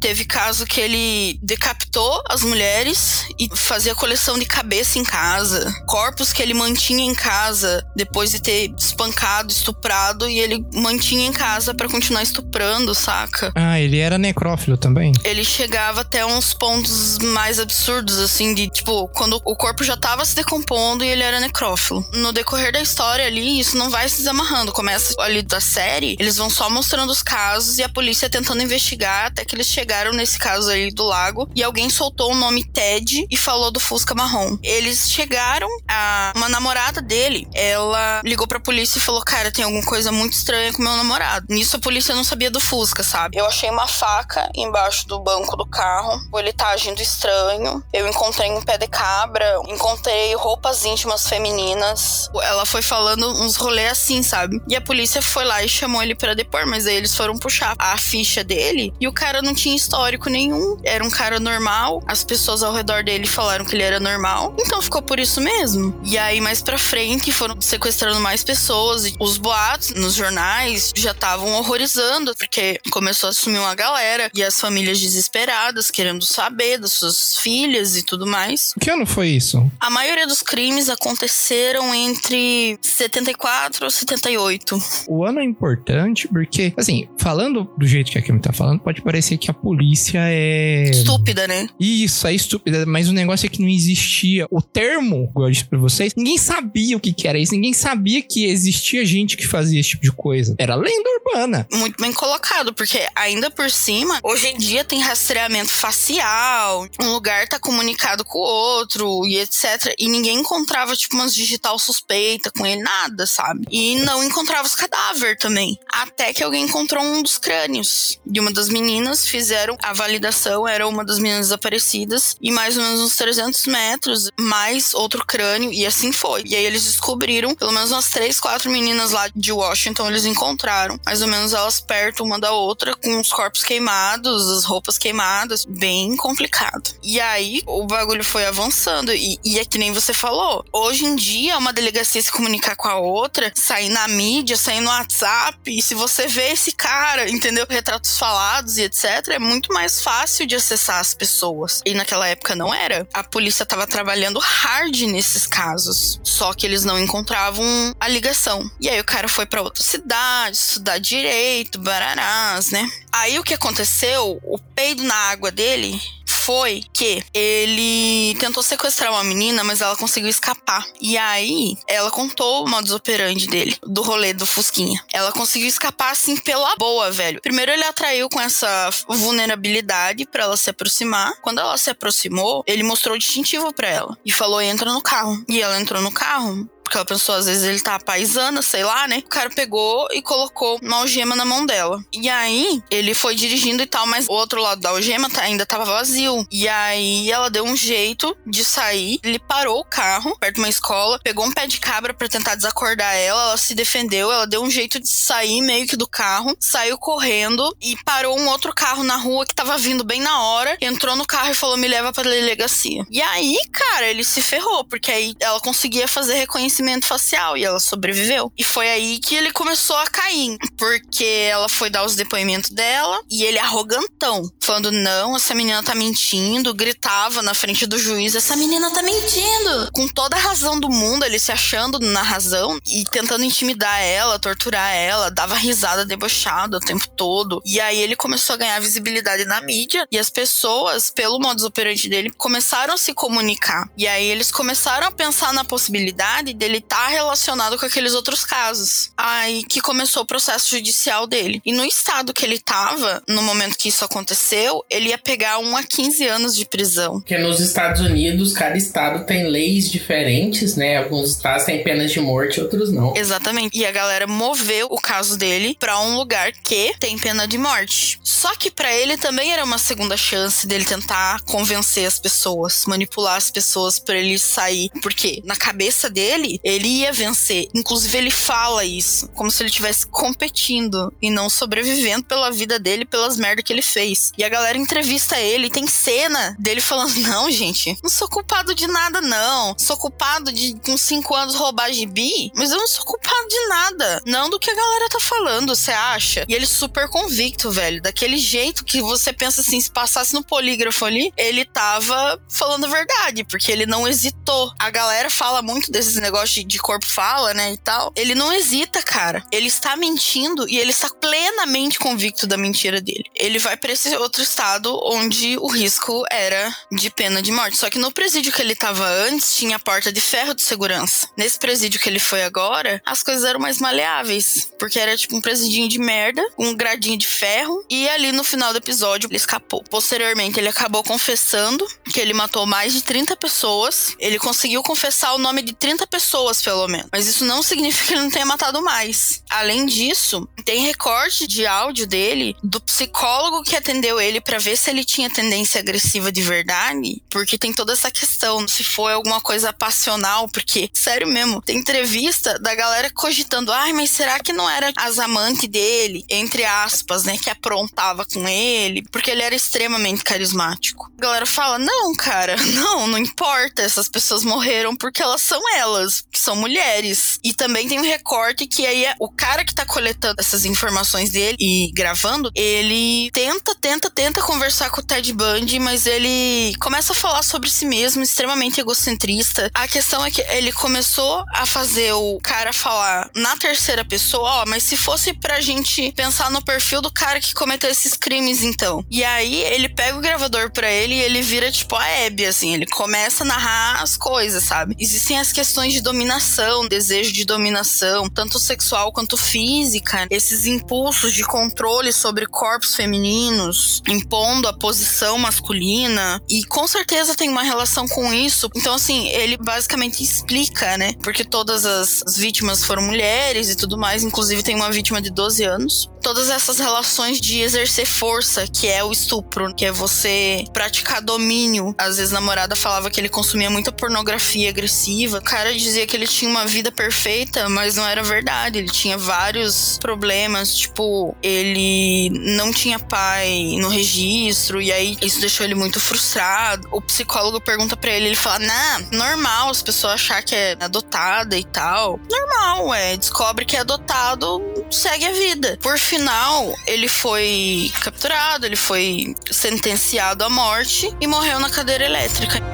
Teve caso que ele decapitou as mulheres e fazia coleção de cabeça em casa. Corpos que ele mantinha em casa depois de ter espancado, estuprado e ele mantinha em casa para continuar estuprando, saca? Ah, ele era necrófilo também? Ele chegava até uns pontos mais absurdos, assim, de tipo, quando o corpo já tava se decompondo e ele era necrófilo. No decorrer da história ali, isso não vai se desamarrando. Começa ali da série, eles vão só mostrando os casos e a polícia tentando investigar até que eles chegaram nesse caso aí do lago e alguém soltou o nome Ted e falou do Fusca marrom. Eles chegaram, a uma namorada dele, ela ligou pra polícia e falou: Cara, tem alguma coisa muito estranha com meu namorado. Nisso a polícia não sabia do Fusca, sabe? Eu achei uma faca embaixo do banco do carro, ele tá agindo estranho. Eu encontrei um pé de cabra, encontrei roupas íntimas femininas. Ela foi falando uns rolês assim, sabe? E a polícia foi lá e chamou ele para depor, mas aí eles foram puxar a ficha dele e o cara não tinha histórico nenhum. Era um cara normal, as pessoas ao redor dele falaram que ele era normal, então ficou por isso mesmo. E aí mais pra frente foram sequestrando mais pessoas e os boatos nos jornais já estavam horrorizando, porque começou a assumir uma galera e as famílias desesperadas querendo saber das suas filhas e tudo mais. Que ano foi isso? A maioria dos crimes aconteceram entre 74 ou 78. O ano é importante porque, assim, falando do jeito que a Kim tá falando, pode parecer que a polícia é. Estúpida, né? Isso, é estúpida, mas o negócio é que não existia. O termo, igual eu disse pra vocês, ninguém sabia o que, que era isso, ninguém sabia que existia gente que fazia esse tipo de coisa. Era lenda urbana. Muito bem colocado, porque ainda por cima, hoje em dia tem rastreamento facial, um lugar tá comunicado com o outro e etc. E ninguém encontrava, tipo, umas digital suspeita com ele, nada, sabe? E não encontrava os cadáveres também. Até que alguém encontrou um dos crânios de uma das meninas, fizeram a validação, era uma das meninas desaparecidas, e mais ou menos uns 300 metros, mais outro crânio, e assim foi. E aí eles descobriram, pelo menos umas três, quatro meninas lá de Washington, eles encontraram, mais ou menos elas perto uma da outra, com os corpos queimados, as roupas queimadas, bem complicado. E aí o bagulho foi avançando, e, e é que nem você falou, hoje em dia uma delegacia se comunicar com a outra, sair na mídia, sair no WhatsApp, e se você vê esse cara, entendeu? Retratos falados e etc., é muito mais fácil de acessar as pessoas. E naquela época não era. A polícia tava trabalhando hard nesses casos, só que eles não encontravam a ligação. E aí o cara foi para outra cidade, estudar direito, bararás, né? Aí o que aconteceu? O peido na água dele foi que ele tentou sequestrar uma menina, mas ela conseguiu escapar. E aí, ela contou o modus operandi dele, do rolê do Fusquinha. Ela conseguiu escapar assim pela boa, velho. Primeiro ele atraiu com essa vulnerabilidade para ela se aproximar. Quando ela se aproximou, ele mostrou o distintivo para ela e falou: "Entra no carro". E ela entrou no carro porque ela pensou, às vezes ele tá paisana, sei lá, né? O cara pegou e colocou uma algema na mão dela. E aí, ele foi dirigindo e tal, mas o outro lado da algema tá- ainda tava vazio. E aí, ela deu um jeito de sair. Ele parou o carro perto de uma escola, pegou um pé de cabra pra tentar desacordar ela. Ela se defendeu, ela deu um jeito de sair meio que do carro, saiu correndo e parou um outro carro na rua que tava vindo bem na hora. Entrou no carro e falou: Me leva pra delegacia. E aí, cara, ele se ferrou, porque aí ela conseguia fazer reconhecimento facial e ela sobreviveu. E foi aí que ele começou a cair, porque ela foi dar os depoimentos dela e ele arrogantão, falando: Não, essa menina tá mentindo, gritava na frente do juiz: Essa menina tá mentindo. Com toda a razão do mundo, ele se achando na razão e tentando intimidar ela, torturar ela, dava risada debochada o tempo todo. E aí ele começou a ganhar visibilidade na mídia e as pessoas, pelo modus operandi dele, começaram a se comunicar. E aí eles começaram a pensar na possibilidade dele estar relacionado com aqueles outros casos. Aí que começou o processo judicial dele. E no estado que ele tava, no momento que isso aconteceu, ele ia pegar 1 a 15 anos de prisão. Porque nos Estados Unidos, cada estado tem leis diferentes, né? Alguns estados têm penas de morte, outros não. Exatamente. E a galera moveu o caso dele pra um lugar que tem pena de morte. Só que pra ele também era uma segunda chance dele tentar convencer as pessoas, manipular as pessoas pra ele sair, porque na cabeça dele ele ia vencer. Inclusive ele fala isso, como se ele estivesse competindo e não sobrevivendo pela vida dele, pelas merdas que ele fez. E a galera entrevista ele, tem cena dele falando: "Não, gente, não sou culpado de nada não. Sou culpado de com cinco anos roubar gibi, mas eu não sou culpado de nada. Não do que a galera tá falando, você acha? E ele super convicto, velho. Daquele jeito que você pensa assim, se passasse no polígrafo ali, ele tava falando a verdade, porque ele não hesitou. A galera fala muito desses negócios de, de corpo fala, né, e tal. Ele não hesita, cara. Ele está mentindo e ele está plenamente convicto da mentira dele. Ele vai pra esse outro estado onde o risco era de pena de morte. Só que no presídio que ele tava antes, tinha porta de ferro de segurança. Nesse presídio que ele foi agora, as coisas eram mais maleáveis. Porque era tipo um presidinho de merda, um gradinho de ferro. E ali no final do episódio, ele escapou. Posteriormente, ele acabou confessando que ele matou mais de 30 pessoas. Ele conseguiu confessar o nome de 30 pessoas, pelo menos. Mas isso não significa que ele não tenha matado mais. Além disso, tem recorte de áudio dele do psicólogo que atendeu ele pra ver se ele tinha tendência agressiva de verdade. Porque tem toda essa questão, se foi alguma coisa passional, porque, sério mesmo, tem entrevista da galera cogitando, ai, mas será que não era as amantes dele, entre aspas, né, que aprontava com ele, porque ele era extremamente carismático. A galera fala, não, cara, não, não importa, essas pessoas morreram porque elas são elas, que são mulheres. E também tem um recorte que aí é o cara que tá coletando essas informações dele e gravando, ele tenta, tenta, tenta conversar com o Ted Bundy, mas ele começa a falar sobre si mesmo, extremamente egocentrista. A questão é que ele começou a fazer o cara falar na terceira pessoa, ó, mas se fosse pra gente pensar no perfil do cara que cometeu esses crimes, então. E aí ele pega o gravador pra ele e ele vira tipo a Abby, assim, ele começa a narrar as coisas, sabe? Existem as questões de dominação, desejo de dominação, tanto sexual quanto física, esses impulsos de controle sobre corpos femininos, impondo a posição masculina, e com certeza tem uma relação com isso. Então, assim, ele basicamente explica, né? Porque todas as, as vítimas foram mulheres e tudo mais, inclusive tem uma vítima de 12 anos. Todas essas relações de exercer força, que é o estupro, que é você praticar domínio. Às vezes a namorada falava que ele consumia muita pornografia agressiva. O cara dizia que ele tinha uma vida perfeita, mas não era verdade. Ele tinha vários problemas, tipo, ele não tinha pai no registro, e aí isso deixou ele muito frustrado. O psicólogo pergunta pra ele, ele fala: Nah, normal as pessoas achar que é adotada e tal. Normal, é. Descobre que é adotado, segue a vida. Por final, ele foi capturado, ele foi sentenciado à morte e morreu na cadeira elétrica.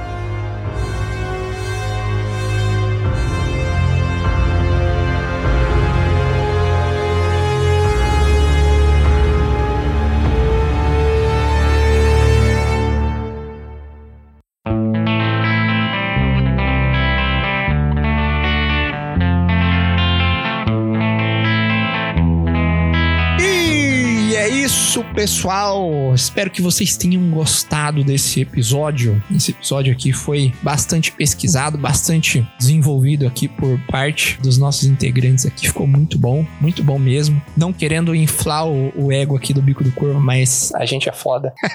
Isso pessoal. Espero que vocês tenham gostado desse episódio. Esse episódio aqui foi bastante pesquisado, bastante desenvolvido aqui por parte dos nossos integrantes aqui. Ficou muito bom, muito bom mesmo. Não querendo inflar o, o ego aqui do Bico do Corvo, mas a gente é foda.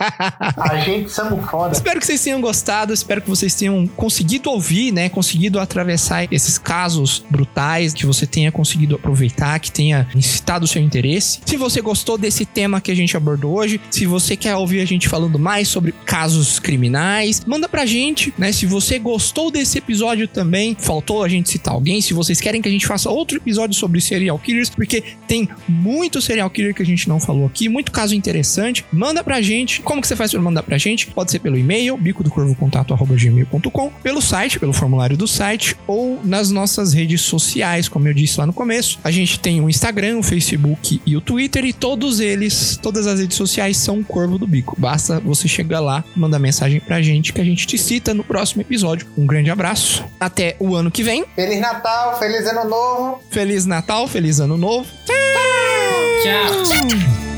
A gente somos foda. Espero que vocês tenham gostado, espero que vocês tenham conseguido ouvir, né? Conseguido atravessar esses casos brutais, que você tenha conseguido aproveitar, que tenha incitado o seu interesse. Se você gostou desse tema que a gente abordou hoje, se você quer ouvir a gente falando mais sobre casos criminais, manda pra gente, né? Se você gostou desse episódio também, faltou a gente citar alguém, se vocês querem que a gente faça outro episódio sobre serial killers, porque tem muito serial killer que a gente não falou aqui, muito caso interessante, manda pra gente. Como que você faz pra mandar pra gente? Pode ser pelo e-mail, bico do corvo gmail.com, pelo site, pelo formulário do site, ou nas nossas redes sociais, como eu disse lá no começo. A gente tem o Instagram, o Facebook e o Twitter, e todos eles, todas as redes sociais são Corvo do Bico. Basta você chegar lá, mandar mensagem pra gente que a gente te cita no próximo episódio. Um grande abraço, até o ano que vem. Feliz Natal, feliz Ano Novo. Feliz Natal, feliz Ano Novo. Tchau.